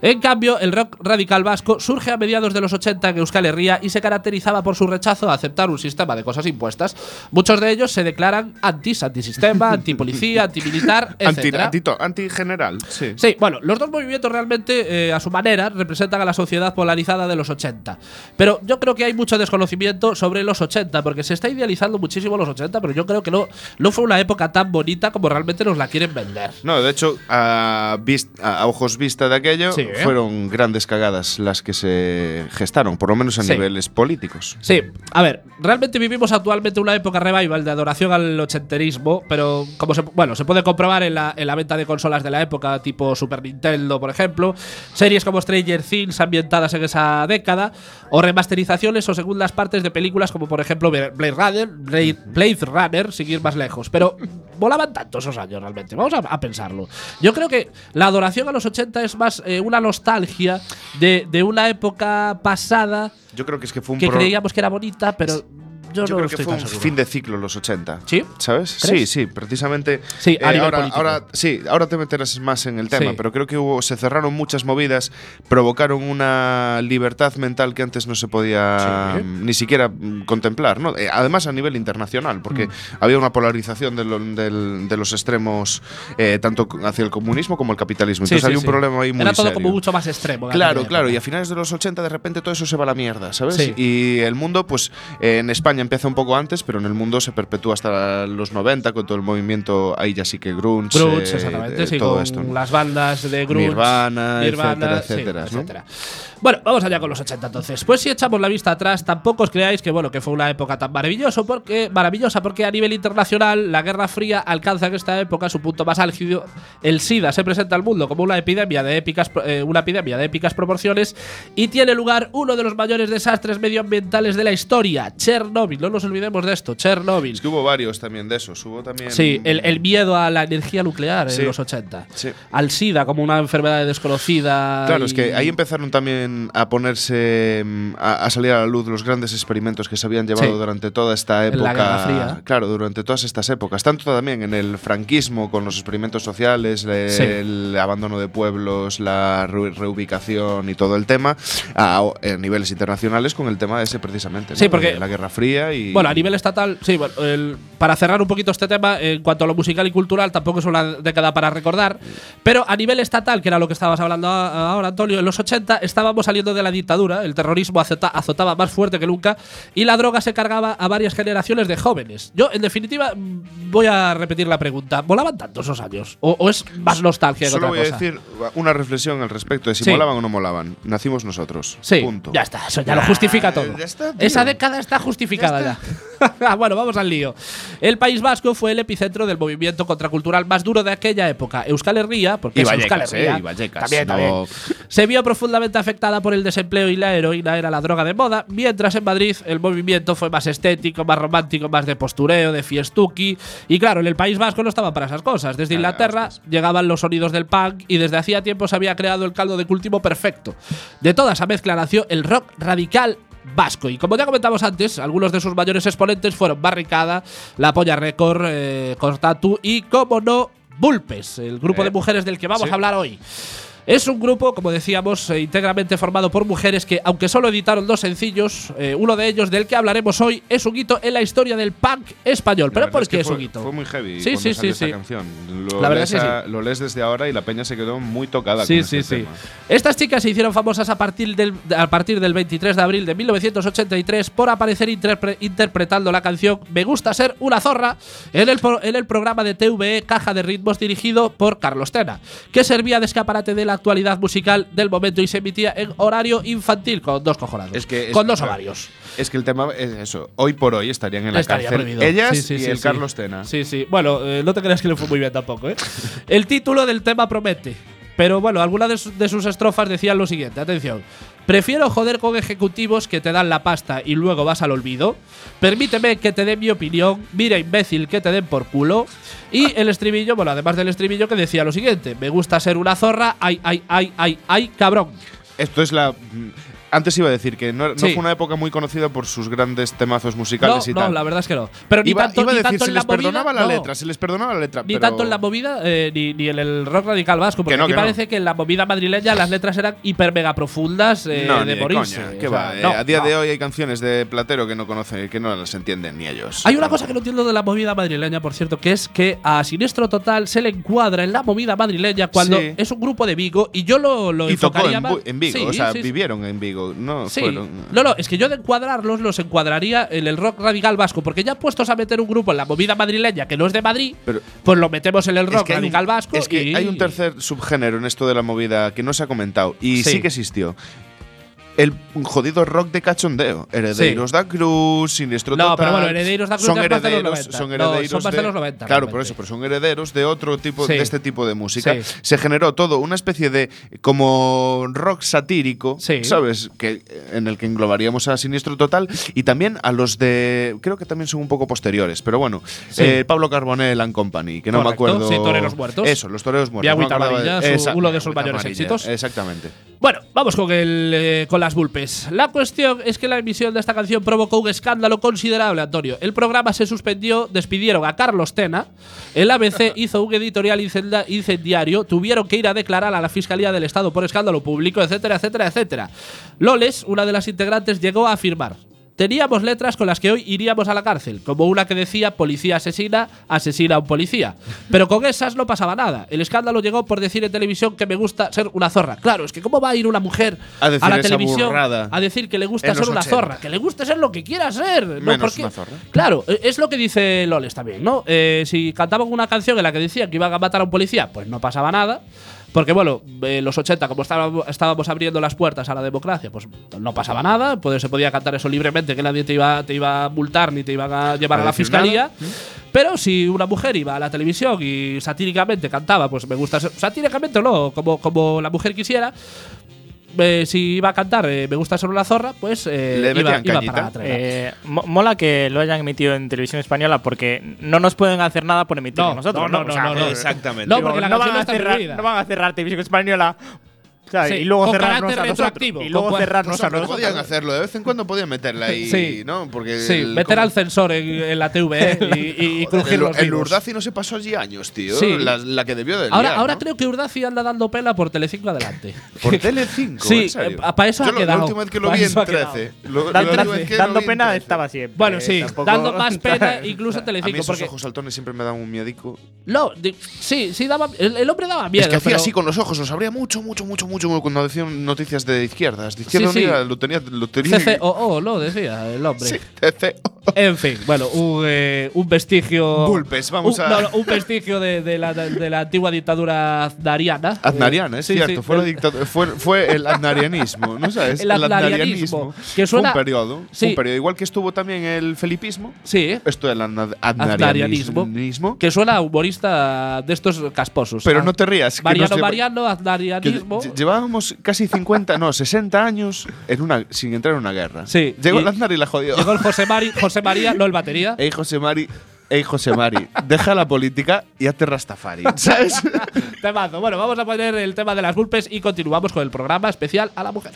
En cambio, el rock radical vasco surge a mediados de los 80 en Euskal Herria y se caracterizaba por su rechazo a aceptar un sistema de cosas impuestas. Muchos de ellos se declaran antis, antisistema, antipolicía, antimilitar, Anti, etc. antito- antigeneral, sí. Sí, bueno, los dos movimientos realmente, eh, a su manera, representan a la sociedad polarizada de los 80. Pero yo creo que hay mucho desconocimiento sobre los 80, porque se está idealizando muchísimo los 80, pero yo creo que no, no fue una época tan bonita como realmente nos la quieren vender. No, de hecho, a- a ojos vista de aquello, Sí, ¿eh? fueron grandes cagadas las que se gestaron, por lo menos a Sí. niveles políticos. Sí, a ver, realmente vivimos actualmente una época revival de adoración al ochenterismo, pero como se, bueno, se puede comprobar en la, en la venta de consolas de la época, tipo Super Nintendo, por ejemplo, series como Stranger Things ambientadas en esa década, o remasterizaciones o segundas partes de películas como por ejemplo Blade Runner, Blade, Blade Runner, sin ir más lejos. Pero volaban tanto esos años realmente. Vamos a, a pensarlo. Yo creo que la adoración a los 80 es más eh, una nostalgia de, de una época pasada Yo creo que es que fue un que creíamos que era bonita, pero yo, Yo no creo que fue un seguro. fin de ciclo los 80. ¿Sí? ¿Sabes? ¿Crees? Sí, sí, precisamente. Sí, eh, ahora, ahora- sí, ahora te meterás más en el tema, Sí. pero creo que hubo, se cerraron muchas movidas, provocaron una libertad mental que antes no se podía Sí. mm, ni siquiera mm, contemplar, ¿no? Eh, además a nivel internacional, porque Mm. había una polarización de, lo- del- de los extremos, eh, tanto hacia el comunismo como el capitalismo. Entonces había un problema ahí muy Era todo serio. como mucho más extremo. Claro, claro, y a finales de los 80 de repente todo eso se va a la mierda, ¿sabes? Y el mundo, pues en España empieza un poco antes, pero en el mundo se perpetúa hasta los 90 con todo el movimiento, ahí ya sí que grunge, Grunge, eh, exactamente, eh, sí, todo con esto. ¿no? las bandas de grunge. Nirvana, etcétera, sí, etcétera, ¿no? etcétera. Bueno, vamos allá con los 80 entonces. Pues si echamos la vista atrás, tampoco os creáis que bueno, que fue una época tan maravilloso porque maravillosa porque a nivel internacional la Guerra Fría alcanza en esta época su punto más álgido. El SIDA se presenta al mundo como una epidemia de épicas eh, una epidemia de épicas proporciones y tiene lugar uno de los mayores desastres medioambientales de la historia, Chernobyl. No nos olvidemos de esto, Chernobyl. Es que hubo varios también de esos, hubo también… Sí, el, el miedo a la energía nuclear Sí. en los 80. Sí. Al SIDA como una enfermedad desconocida. Claro, es que ahí empezaron también a ponerse, mm, a, a salir a la luz los grandes experimentos que se habían llevado Sí. durante toda esta En época. la Guerra Fría. Claro, durante todas estas épocas. Tanto también en el franquismo, con los experimentos sociales, el abandono de pueblos, la re- reubicación y todo el tema, a, a niveles internacionales con el tema ese precisamente. ¿no? Sí, porque- De la Guerra Fría y. Bueno, a nivel estatal, sí, bueno, el- para cerrar un poquito este tema, en cuanto a lo musical y cultural, tampoco es una década para recordar, pero a nivel estatal, que era lo que estabas hablando ahora, Antonio, en los 80 estábamos saliendo de la dictadura, el terrorismo azota- azotaba más fuerte que nunca y la droga se cargaba a varias generaciones de jóvenes. Yo, en definitiva, voy a repetir la pregunta, ¿volaban tanto esos años? ¿O, o es más nostalgia que Solo otra voy cosa? a decir una reflexión al respecto de si Sí. molaban o no molaban. Nacimos nosotros. Sí, Punto. ya está, eso ya lo justifica todo. ya está, tío. Esa década está justificada bueno, vamos al lío. El País Vasco fue el epicentro del movimiento contracultural más duro de aquella época. Euskal Herria, porque Y es Vallecas, Euskal Herria, eh, y Vallecas, también, no- se vio profundamente afectada por el desempleo y la heroína era la droga de moda, mientras en Madrid el movimiento fue más estético, más romántico, más de postureo, de fiestuki. Y claro, en el País Vasco no estaba para esas cosas. Desde Inglaterra llegaban los sonidos del punk y desde hacía tiempo se había creado el caldo de cultivo perfecto. De toda esa mezcla nació el rock radical vasco. Y como ya comentamos antes, algunos de sus mayores exponentes fueron Barricada, La Polla Record, eh, Cortatu y, como no, Bulpes, el grupo Eh, de mujeres del que vamos sí. a hablar hoy. Es un grupo, como decíamos, eh, íntegramente formado por mujeres que, aunque solo editaron dos sencillos, eh, uno de ellos del que hablaremos hoy es un hito en la historia del punk español. La ¿Pero por es que qué es un hito? Fue muy heavy Sí, sí, sí, esta sí. canción. Lo, La verdad lees es que a- lo lees desde ahora y la peña se quedó muy tocada Sí, con sí, este sí. tema. Estas chicas se hicieron famosas a partir, del, a partir del 23 de abril de 1983 por aparecer interpre- interpretando la canción Me gusta ser una zorra en el, pro- en el programa de TVE Caja de Ritmos dirigido por Carlos Tena, que servía de escaparate de la actualidad musical del momento y se emitía en horario infantil con dos cojonados. Es que es- con dos claro, ovarios. Es que el tema es eso. Hoy por hoy estarían en la Estaría cárcel prohibido. ellas Sí, sí, y sí, el. Carlos Tena. Sí, sí. Bueno, eh, no te creas que le fue muy bien tampoco, ¿eh? El título del tema promete. Pero bueno, algunas de, su- de sus estrofas decían lo siguiente: atención. Prefiero joder con ejecutivos que te dan la pasta y luego vas al olvido. Permíteme que te dé mi opinión. Mira, imbécil, que te den por culo. Y el estribillo, bueno, además del estribillo que decía lo siguiente: Me gusta ser una zorra. Ay, ay, ay, ay, ay, cabrón. Esto es la. Antes iba a decir que no, no Sí. fue una época muy conocida por sus grandes temazos No, musicales y no, tal. la verdad es que no. Pero ni iba, tanto, iba a decir, tanto se en la les perdonaba movida, la no. letra, se les perdonaba la letra. Ni pero- tanto en la movida eh, ni, ni en el rock radical vasco, porque Que no, aquí no. parece que en la movida madrileña las letras eran hiper mega profundas eh, no, de morirse. coña, O ¿qué sea, va? Eh, no, a día no. de hoy hay canciones de Platero que no conoce, que no las entienden ni ellos. Hay una cosa que no entiendo de la movida madrileña, por cierto, que es que a Siniestro Total se le encuadra en la movida madrileña cuando Sí. es un grupo de Vigo y yo lo, lo y tocó enfocaría en, más- Bu- en Vigo, Sí, o sea, vivieron en Vigo, no Sí. fueron. No, no, es que yo de encuadrarlos los encuadraría en el rock radical vasco, porque ya puestos a meter un grupo en la movida madrileña que no es de Madrid, Pero- pues lo metemos en el Es rock que hay un- radical vasco. Es que y- hay un tercer subgénero en esto de la movida que no se ha comentado y Sí. sí, que existió. El jodido rock de cachondeo. Heredeiros da Cruz, Sinistro No, Total. pero bueno, Heredeiros da Cruz son herederos, 90. son No, herederos son más de los 90 Claro, por eso, pero son herederos de otro tipo Sí. de este tipo de música. Sí. Se generó todo una especie de como rock satírico, Sí. ¿sabes? Que en el que englobaríamos a Sinistro Total y también a los de creo que también son un poco posteriores, pero bueno, Sí. eh, Pablo Carbonell and Company, que no me acuerdo. sí, Toreros Muertos. Eso, los Toreros Muertos. Y no acordaba de- uno de sus mayores éxitos. Exactamente. Bueno, vamos con, el, eh, con las. La cuestión es que la emisión de esta canción provocó un escándalo considerable, Antonio. El programa se suspendió, despidieron a Carlos Tena, el ABC hizo un editorial incendiario, tuvieron que ir a declarar a la Fiscalía del Estado por escándalo público, etcétera, etcétera, etcétera. Loles, una de las integrantes, llegó a afirmar. Teníamos letras con las que hoy iríamos a la cárcel, como una que decía policía asesina, asesina a un policía. Pero con esas no pasaba nada. El escándalo llegó por decir en televisión que me gusta ser una zorra. Claro, es que ¿cómo va a ir una mujer A la televisión a decir que le gusta ser una 80? zorra? Que le guste ser lo que quiera ser. ¿no? Porque- una zorra. Claro, e- es lo que dice Loles también, ¿no? Eh, si cantaban una canción en la que decían que iban a matar a un policía, pues no pasaba nada. Porque, bueno, en los 80, como estábamos, abriendo las puertas a la democracia, pues no pasaba nada. Pues se podía cantar eso libremente, que nadie te iba, te iba a multar ni te iban a llevar A la fiscalía. nada. Pero si una mujer iba a la televisión y satíricamente cantaba, pues me gusta. Satíricamente o no, como, como la mujer quisiera. Eh, si iba a cantar eh, Me gusta ser una zorra, pues eh, Le iba, metían iba cañita. para atrás. Eh, mo- mola que lo hayan emitido en televisión española porque no nos pueden hacer nada por emitirlo No, nosotros. no, no, no, no. Exactamente. No, porque la no canción van a está cerrar, prohibida. no van a cerrar televisión española Sí, y luego con cerrarnos a nosotros. retroactivo, Y luego con- cerrarnos Pues, a nosotros. podían hacerlo, de vez en cuando podían meterla ahí, Sí. ¿no? Porque Sí, el- meter como- al censor en, en la TV y, y, y Joder, crujir el, los el vivos. No se pasó allí años, tío. Sí. La, la que debió de Ahora, liar, ahora ¿no? creo que Urdaci anda dando pela por Telecinco adelante. Por Tele5, Sí, eh, pa' eso Yo ha quedado. La última vez que lo vi en eso ha quedado. 13. Lo- la Dando, pena 13. estaba siempre. Bueno, sí, tampoco- dando más pena incluso en A Telecinco. mí esos ojos saltones siempre me dan un miedico. no, sí, sí daba, el, hombre daba miedo. es que hacía así con los ojos, los abría mucho, mucho, mucho, mucho cuando decían noticias de izquierdas. De izquierda Sí, sí. Unida lo tenía. Lo tenía CCOO, lo decía el hombre. Sí, CC. En fin, bueno, un, eh, un vestigio. Bulpes, vamos un, a- no, no, un vestigio de, de la, de la antigua dictadura aznariana. Aznariana, es Sí, cierto. sí, fue, el- fue, fue el aznarianismo, ¿no sabes? El aznarianismo, que Fue suena- un periodo. Sí. Un periodo. Igual que estuvo también el felipismo. Sí, Esto del aznarianismo. aznarianismo. Que suena humorista de estos casposos. Pero no te rías. Mariano Mariano, aznarianismo. lle- llevábamos casi 50, no, 60 años en una, sin entrar en una guerra. Sí, Llegó el Aznar y la jodió. Llegó el José, Mari, José María, no el batería. Ey, José Mari. Ey, José Mari, deja la política y hazte Rastafari. ¿Sabes? Temazo. Bueno, vamos a poner el tema de las golpes y continuamos con el programa especial a la mujer.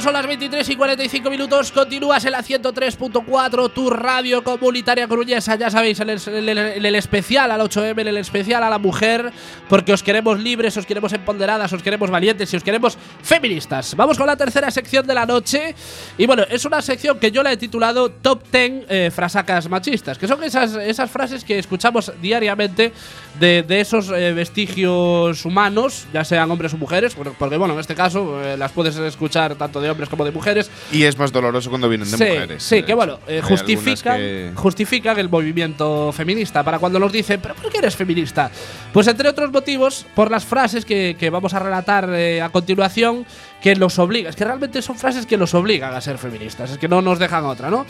Son las 23 y 45 minutos, continúas en la 103.4, tu radio comunitaria coruñesa. Ya sabéis, en el, el- el especial al 8M, en el especial a la mujer, porque os queremos libres, os queremos empoderadas, os queremos valientes y os queremos feministas. Vamos con la tercera sección de la noche. Y bueno, es una sección que yo la he titulado Top 10 eh, frasacas machistas, que son esas, esas frases que escuchamos diariamente de, de esos eh, vestigios humanos, ya sean hombres o mujeres, porque, porque, bueno, en este caso eh, las puedes escuchar tanto de hombres como de mujeres. Y es más doloroso cuando vienen de sí, mujeres. sí, de que bueno, eh, justifican, que- justifican el movimiento feminista para cuando nos dicen, ¿pero por qué eres feminista? Pues entre otros motivos, por las frases que, que vamos a relatar eh, a continuación, que los obligan. Es que realmente son frases que los obligan a ser feministas, es que no nos dejan otra, ¿no?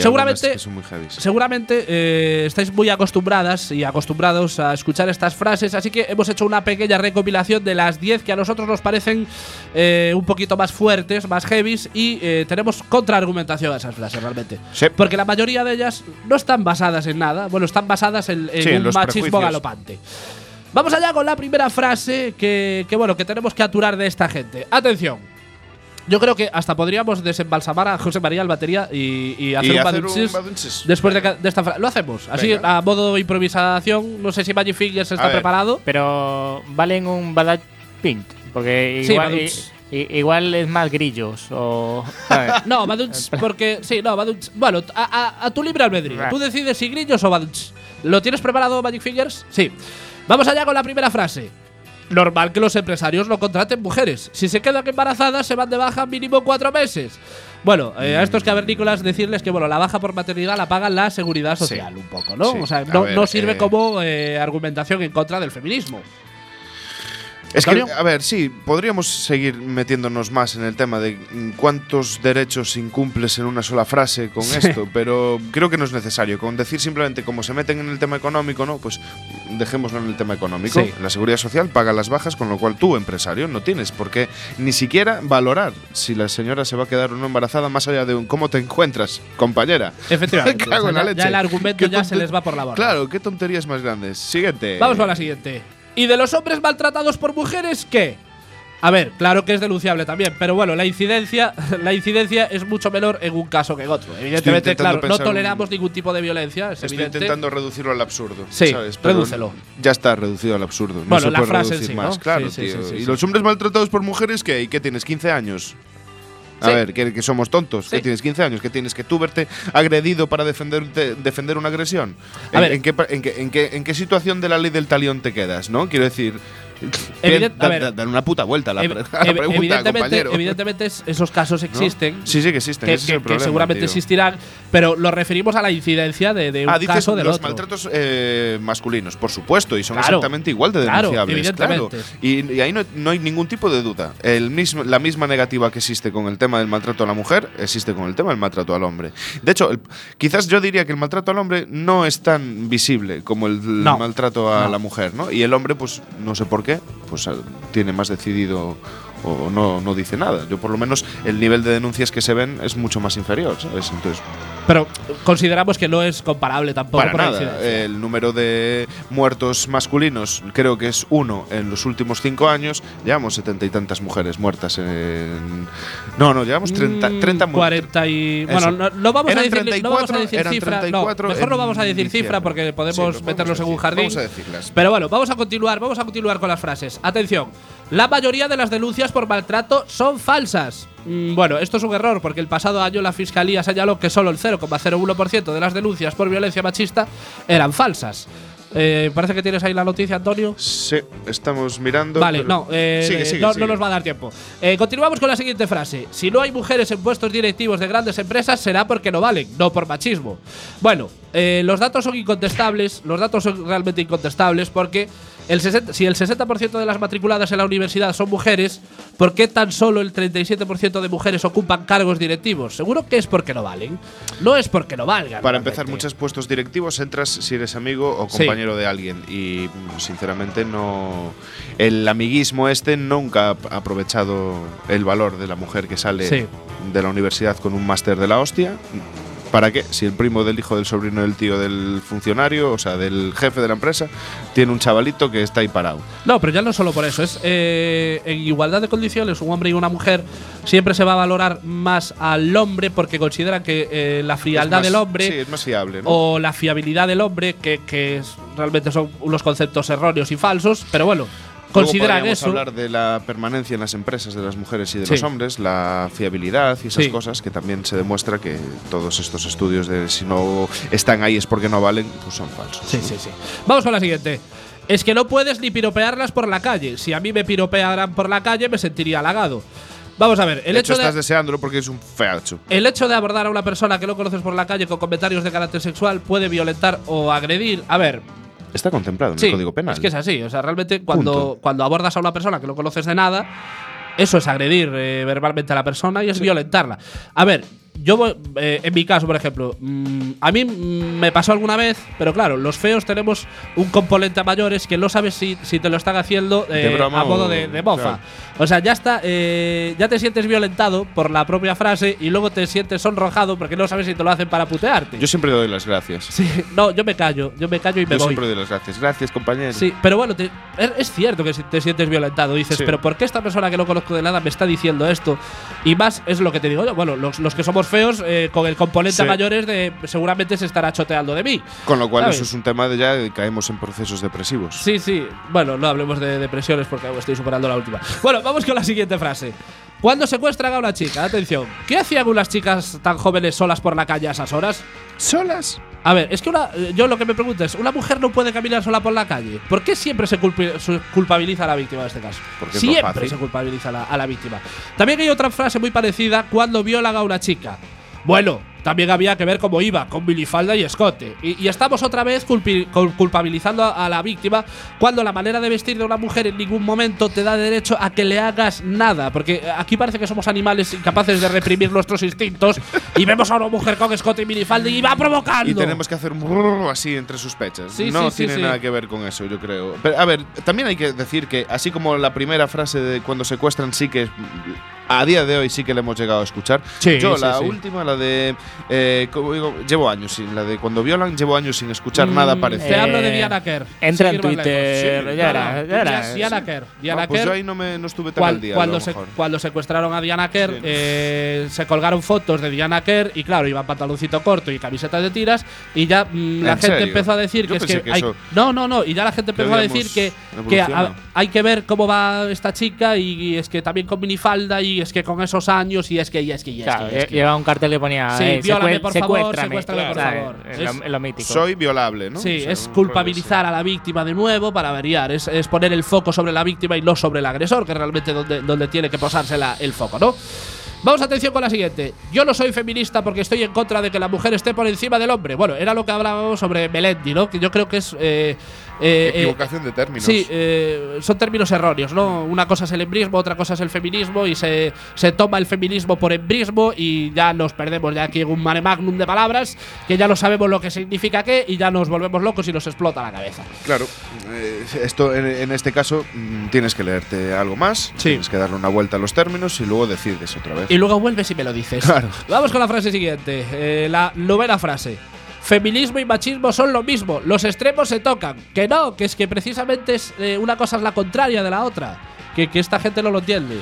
Seguramente- algunas que son muy heavy. Seguramente eh, estáis muy acostumbradas y acostumbrados a escuchar estas frases, así que hemos hecho una pequeña recopilación de las 10 que a nosotros nos parecen eh, un poquito más fuertes, más heavies y eh, tenemos contraargumentación a esas frases realmente. Sí. Porque la mayoría de ellas no están basadas en nada, bueno, están basadas en, en Sí, en un machismo prejuicios. galopante. Vamos allá con la primera frase que, que, bueno, que tenemos que aturar de esta gente. Atención. Yo creo que hasta podríamos desembalsamar a José María el batería y, y hacer Y un hacer un después de, de esta frase. Lo hacemos, así Venga. a modo de improvisación. No sé si Magic Fingers está preparado. Pero valen un Badaj Pint. Porque Sí, igual, i- i- igual es más grillos. O. No, Badunch, porque. Sí, no, Badunch. Bueno, a, a- a tu libre albedrío. Tú decides si grillos o Badunch. ¿Lo tienes preparado, Magic Fingers? Sí. Vamos allá con la primera frase. Normal que los empresarios no contraten mujeres. Si se quedan embarazadas, se van de baja mínimo cuatro meses. Bueno, eh, a estos cavernícolas decirles que bueno, la baja por maternidad la paga la seguridad Sí. social, un poco, ¿no? Sí. O sea, no, ver, no sirve eh, como eh, argumentación en contra del feminismo. Es que, a ver, sí, podríamos seguir metiéndonos más en el tema de cuántos derechos incumples en una sola frase con esto, pero creo que no es necesario. Con decir simplemente como se meten en el tema económico, ¿no? Pues dejémoslo en el tema económico. Sí. La seguridad social paga las bajas, con lo cual tú, empresario, no tienes por qué ni siquiera valorar si la señora se va a quedar o no embarazada más allá de un cómo te encuentras, compañera. Efectivamente. Me cago O en sea, la ya- el argumento ya se les va por la borda. Claro, qué tonterías más grandes. Siguiente. Vamos con la siguiente. ¿Y de los hombres maltratados por mujeres qué? A ver, claro que es denunciable también, pero bueno, la incidencia, la incidencia es mucho menor en un caso que en otro. Evidentemente, claro, no pensar un- toleramos ningún tipo de violencia, es Estoy evidente. intentando reducirlo al absurdo. Sí, ¿sabes? Pero redúcelo. Ya está reducido al absurdo. No Bueno, se la puede frase en reducir sí, más. ¿no? Claro, Sí, sí, tío. ¿Y los hombres maltratados por mujeres qué? ¿Y qué tienes? ¿15 años? A Sí. ver, que, que somos tontos. Sí. ¿Qué tienes 15 años? ¿Qué tienes que tú verte agredido para defender, defender una agresión? A ¿En, ver. en qué, en, qué, en, qué, en qué situación de la ley del talión te quedas? ¿No? Quiero decir. Evident- ver. dan una puta vuelta a la, Ev- pre- a la ev- pregunta, evidentemente, esos casos ¿No? existen. Sí, sí que existen. Que, ese es seguramente tío. existirán, pero lo referimos a la incidencia de, de un Ah, dices caso del los otro. maltratos eh, masculinos, por supuesto, y son Claro. exactamente igual de denunciables. claro. Y, y ahí no, no hay ningún tipo de duda. El mismo, la misma negativa que existe con el tema del maltrato a la mujer, existe con el tema del maltrato al hombre. De hecho, el- quizás yo diría que el maltrato al hombre no es tan visible como el No. maltrato a la mujer, ¿no? Y el hombre, pues, no sé por qué, pues ah, tiene más decidido o no, no dice nada. Yo por lo menos el nivel de denuncias que se ven es mucho más inferior. Entonces, Pero consideramos que no es comparable tampoco para por nada. El número de muertos masculinos creo que es uno en los últimos cinco años. Llevamos setenta y tantas mujeres muertas en. No, no, llevamos 30, Mm, 30 muertos. 40 y. Eso. Bueno, no, no vamos, decir, no vamos a 34, decir cifra. 34 no, mejor no vamos a decir cifra porque Sí, podemos podemos meternos en un jardín. Vamos a decirlas. Pero bueno, vamos a continuar, vamos a continuar con las frases. Atención, la mayoría de las denuncias por maltrato son falsas. Mm, Bueno, esto es un error porque el pasado año la fiscalía señaló que solo el 0,01% de las denuncias por violencia machista eran falsas. Eh, parece que tienes ahí la noticia, Antonio. Sí, estamos mirando. Vale, no, eh, Sigue, sigue, no, sigue. no nos va a dar tiempo. Eh, continuamos con la siguiente frase. Si no hay mujeres en puestos directivos de grandes empresas, será porque no valen, no por machismo. Bueno, eh, los datos son incontestables, los datos son realmente incontestables porque el 60 si el 60% de las matriculadas en la universidad son mujeres, ¿por qué tan solo el 37% de mujeres ocupan cargos directivos? Seguro que es porque no valen. No es porque no valgan. Para empezar, muchos puestos directivos entras si eres amigo o Sí. compañero de alguien. Y sinceramente no. El amiguismo este nunca ha aprovechado el valor de la mujer que sale Sí. de la universidad con un máster de la hostia. ¿Para qué? Si el primo del hijo del sobrino del tío del funcionario, o sea, del jefe de la empresa, tiene un chavalito que está ahí parado. No, pero ya no solo por eso. Es eh, en igualdad de condiciones, un hombre y una mujer siempre se va a valorar más al hombre porque consideran que eh, la frialdad más- del hombre Sí, es más fiable, ¿no? o la fiabilidad del hombre, que, que realmente son unos conceptos erróneos y falsos, pero bueno, consideran eso. hablar de la permanencia en las empresas de las mujeres y de Sí. los hombres, la fiabilidad y esas Sí. cosas que también se demuestra que todos estos estudios de si no están ahí es porque no valen, pues son falsos. Sí, sí, sí. Vamos con la siguiente. Es que no puedes ni piropearlas por la calle. Si a mí me piropearan por la calle, me sentiría halagado. Vamos a ver, el de hecho, hecho estás de, deseándolo porque es un feacho. el hecho de abordar a una persona que no conoces por la calle con comentarios de carácter sexual puede violentar o agredir. A ver, Está contemplado en sí, el Código Penal. es que es así. O sea, realmente cuando, Punto. cuando abordas a una persona que no conoces de nada, eso es agredir eh, verbalmente a la persona y es violentarla. A ver, yo eh, en mi caso, por ejemplo, mm, a mí mm, me pasó alguna vez, pero claro, los feos tenemos un componente a mayores que no sabes si, si te lo están haciendo eh, a modo de, de mofa. claro. O sea, ya está, eh, ya te sientes violentado por la propia frase y luego te sientes sonrojado porque no sabes si te lo hacen para putearte. Yo siempre doy las gracias. sí, no, yo me callo, yo me callo y me Yo voy. siempre doy las gracias. Gracias, compañero. Sí, pero bueno, te- es, es cierto que si te sientes violentado. Dices, Sí. pero ¿por qué esta persona que no conozco de nada me está diciendo esto? Y más es lo que te digo yo. Bueno, los, los que somos feos, eh, con el componente Sí. mayores de seguramente se estará choteando de mí. Con lo cual, ¿Sabes? eso es un tema de ya de caemos en procesos depresivos. Sí, sí. Bueno, no hablemos de depresiones porque estoy superando la última. Bueno, vamos con la siguiente frase. Cuando secuestran a una chica, atención, ¿qué hacían unas chicas tan jóvenes solas por la calle a esas horas? ¿Solas? A ver, es que una, eh, yo lo que me pregunto es, ¿una mujer no puede caminar sola por la calle? ¿Por qué siempre se, culpi- se culpabiliza a la víctima en este caso? Porque siempre se culpabiliza a la, a la víctima. También hay otra frase muy parecida cuando violan a una chica. Bueno, también había que ver cómo iba, con minifalda y escote. Y, y estamos otra vez culpabilizando a, la víctima cuando la manera de vestir de una mujer en ningún momento te da derecho a que le hagas nada. Porque aquí parece que somos animales incapaces de reprimir nuestros instintos y vemos a una mujer con escote y minifalda y va provocando. Y tenemos que hacer un así entre sus pechas. Sí, no sí, tiene sí. nada que ver con eso, yo creo. Pero, a ver, también hay que decir que, así como la primera frase de cuando secuestran, sí que a día de hoy sí que le hemos llegado a escuchar. Sí, yo, sí, la sí. última, la de. eh, como digo, llevo años sin. La de cuando violan, llevo años sin escuchar nada Mm, parecido. Te hablo de Eh, Diana Kerr. entra en. Twitter, Sí, ya era, ya era. Diana Kerr. Diana Ah, pues Kerr. yo ahí no, me, no estuve tan Cual- al día. cuando, se, cuando secuestraron a Diana Kerr, Sí. eh, se colgaron fotos de Diana Kerr y claro, iba pantaloncito corto y camiseta de tiras y ya mm, la ¿En gente serio? empezó a decir Yo que es pensé que, que hay- eso- no, no, no, y ya la gente empezó a decir que, que a- evolucionado. Hay que ver cómo va esta chica y, es que también con minifalda y es que con esos años y es que y es que y es Claro, que, y es que. lleva un cartel que ponía. Sí, eh, viólame, por favor, secuéstrame, secuéstrame, por ¿sabes? favor. Es lo, Es- es lo mítico. Soy violable, ¿no? Sí, O sea, es culpabilizar a la víctima de nuevo para variar. Es, es poner el foco sobre la víctima y no sobre el agresor, que es realmente donde, donde tiene que posarse la- el foco, ¿no? Vamos atención con la siguiente. Yo no soy feminista porque estoy en contra de que la mujer esté por encima del hombre. Bueno, era lo que hablábamos sobre Melendi, ¿no? Que yo creo que es. eh, eh, eh, Equivocación de términos. Sí, son términos erróneos, ¿no? Una cosa es el embrismo, otra cosa es el feminismo y se, se toma el feminismo por embrismo y ya nos perdemos ya aquí en un mare magnum de palabras que ya no sabemos lo que significa qué y ya nos volvemos locos y nos explota la cabeza. Claro, esto en, en este caso mm, tienes que leerte algo más, Sí. tienes que darle una vuelta a los términos y luego decides otra vez. Y luego vuelves y me lo dices. Claro. Vamos con la frase siguiente, eh, la novena frase. Feminismo y machismo son lo mismo, los extremos se tocan. Que no, que es que precisamente es, eh, una cosa es la contraria de la otra. Que, que esta gente no lo entiende.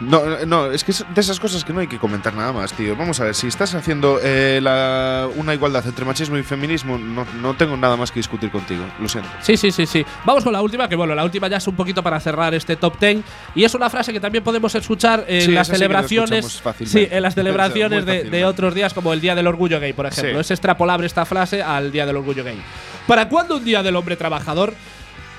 No, no, es que es de esas cosas que no hay que comentar nada más, tío. Vamos a ver, si estás haciendo eh, la- una igualdad entre machismo y feminismo, no, no tengo nada más que discutir contigo, lo siento. Sí, sí, sí, sí. Vamos con la última, que bueno, la última ya es un poquito para cerrar este top 10. Y es una frase que también podemos escuchar en Sí, las sí celebraciones. sí, en las celebraciones de, otros días, como el Día del Orgullo Gay, por ejemplo. Sí. Es extrapolable esta frase al Día del Orgullo Gay. ¿Para cuándo un Día del Hombre Trabajador?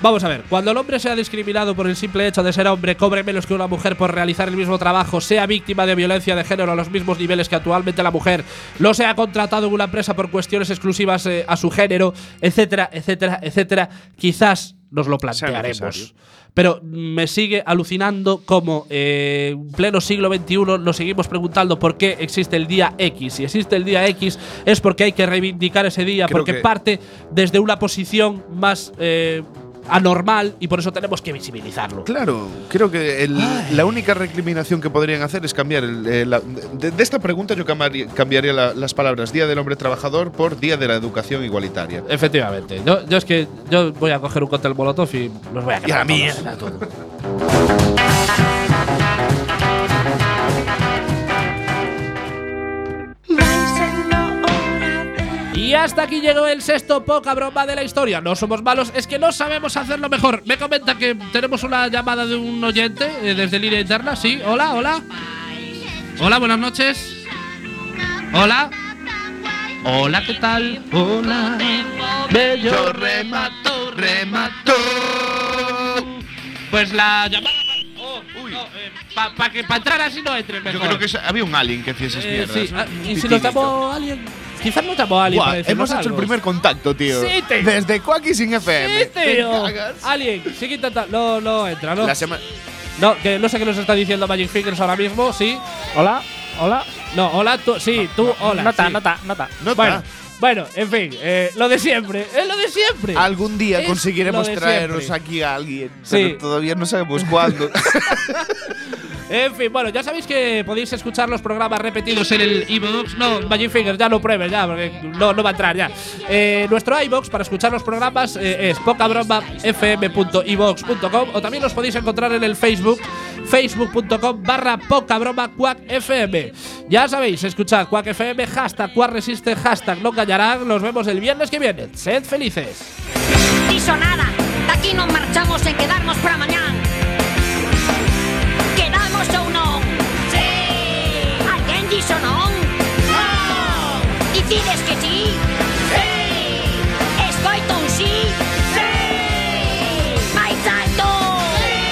Vamos a ver, cuando el hombre sea discriminado por el simple hecho de ser hombre, cobre menos que una mujer por realizar el mismo trabajo, sea víctima de violencia de género a los mismos niveles que actualmente la mujer, no sea contratado en una empresa por cuestiones exclusivas eh, a su género, etcétera, etcétera, etcétera, quizás nos lo plantearemos. Pero me sigue alucinando como eh, en pleno siglo XXI nos seguimos preguntando por qué existe el día X. Si existe el día X es porque hay que reivindicar ese día, Creo porque que- parte desde una posición más eh, anormal y por eso tenemos que visibilizarlo. Claro, creo que el- la única recriminación que podrían hacer es cambiar. el- eh, la- de, de esta pregunta yo cambiaría, cambiaría la- las palabras Día del Hombre Trabajador por Día de la Educación Igualitaria. Efectivamente. Yo, yo es que yo voy a coger un cóctel molotov y los voy a Y a la todos. mierda todo. Y hasta aquí llegó el sexto poca broma de la historia. No somos malos, es que no sabemos hacerlo mejor. Me comenta que tenemos una llamada de un oyente eh, desde línea interna. Sí, hola, hola. Hola, buenas noches. Hola. Hola, ¿qué tal? Hola. Bello remato, remato. Pues la llamada. Oh, para que para entrar así no entre mejor. Yo creo que había un alien que hacía esas Eh, mierdas. sí, ah, y si nos llamó alguien. Quizás nos llamó alguien. Buah, para hemos hecho el primer contacto, tío. Sí, tío. Desde Quacky sin FM. Sí, ¿Te tío. Alguien, sigue intentando. No, no entra, ¿no? La No, que no sé qué nos está diciendo Magic Fingers ahora mismo, sí. Hola, hola. No, hola, tú, sí, tú, hola. Nota, sí. nota, nota. Nota. Bueno, bueno, en fin, eh, lo de siempre, es lo de siempre. Algún día Es conseguiremos traeros siempre. aquí a alguien. Sí. Pero todavía no sabemos cuándo. En fin, bueno, ya sabéis que podéis escuchar los programas repetidos en el iVoox. No, Magic Fingers, ya lo pruebes, ya, porque no, no va a entrar ya. Eh, nuestro iVoox para escuchar los programas eh, es pocabromafm.ivox.com o también los podéis encontrar en el Facebook, facebook.com barra pocabroma Quack FM. Ya sabéis, escuchad Quack FM, hashtag Quack Resiste, hashtag no callarán. Nos vemos el viernes que viene. Sed felices. Dicho nada, de aquí nos marchamos en quedarnos para mañana. Sí, Kisonon. ¡No! Y tienes que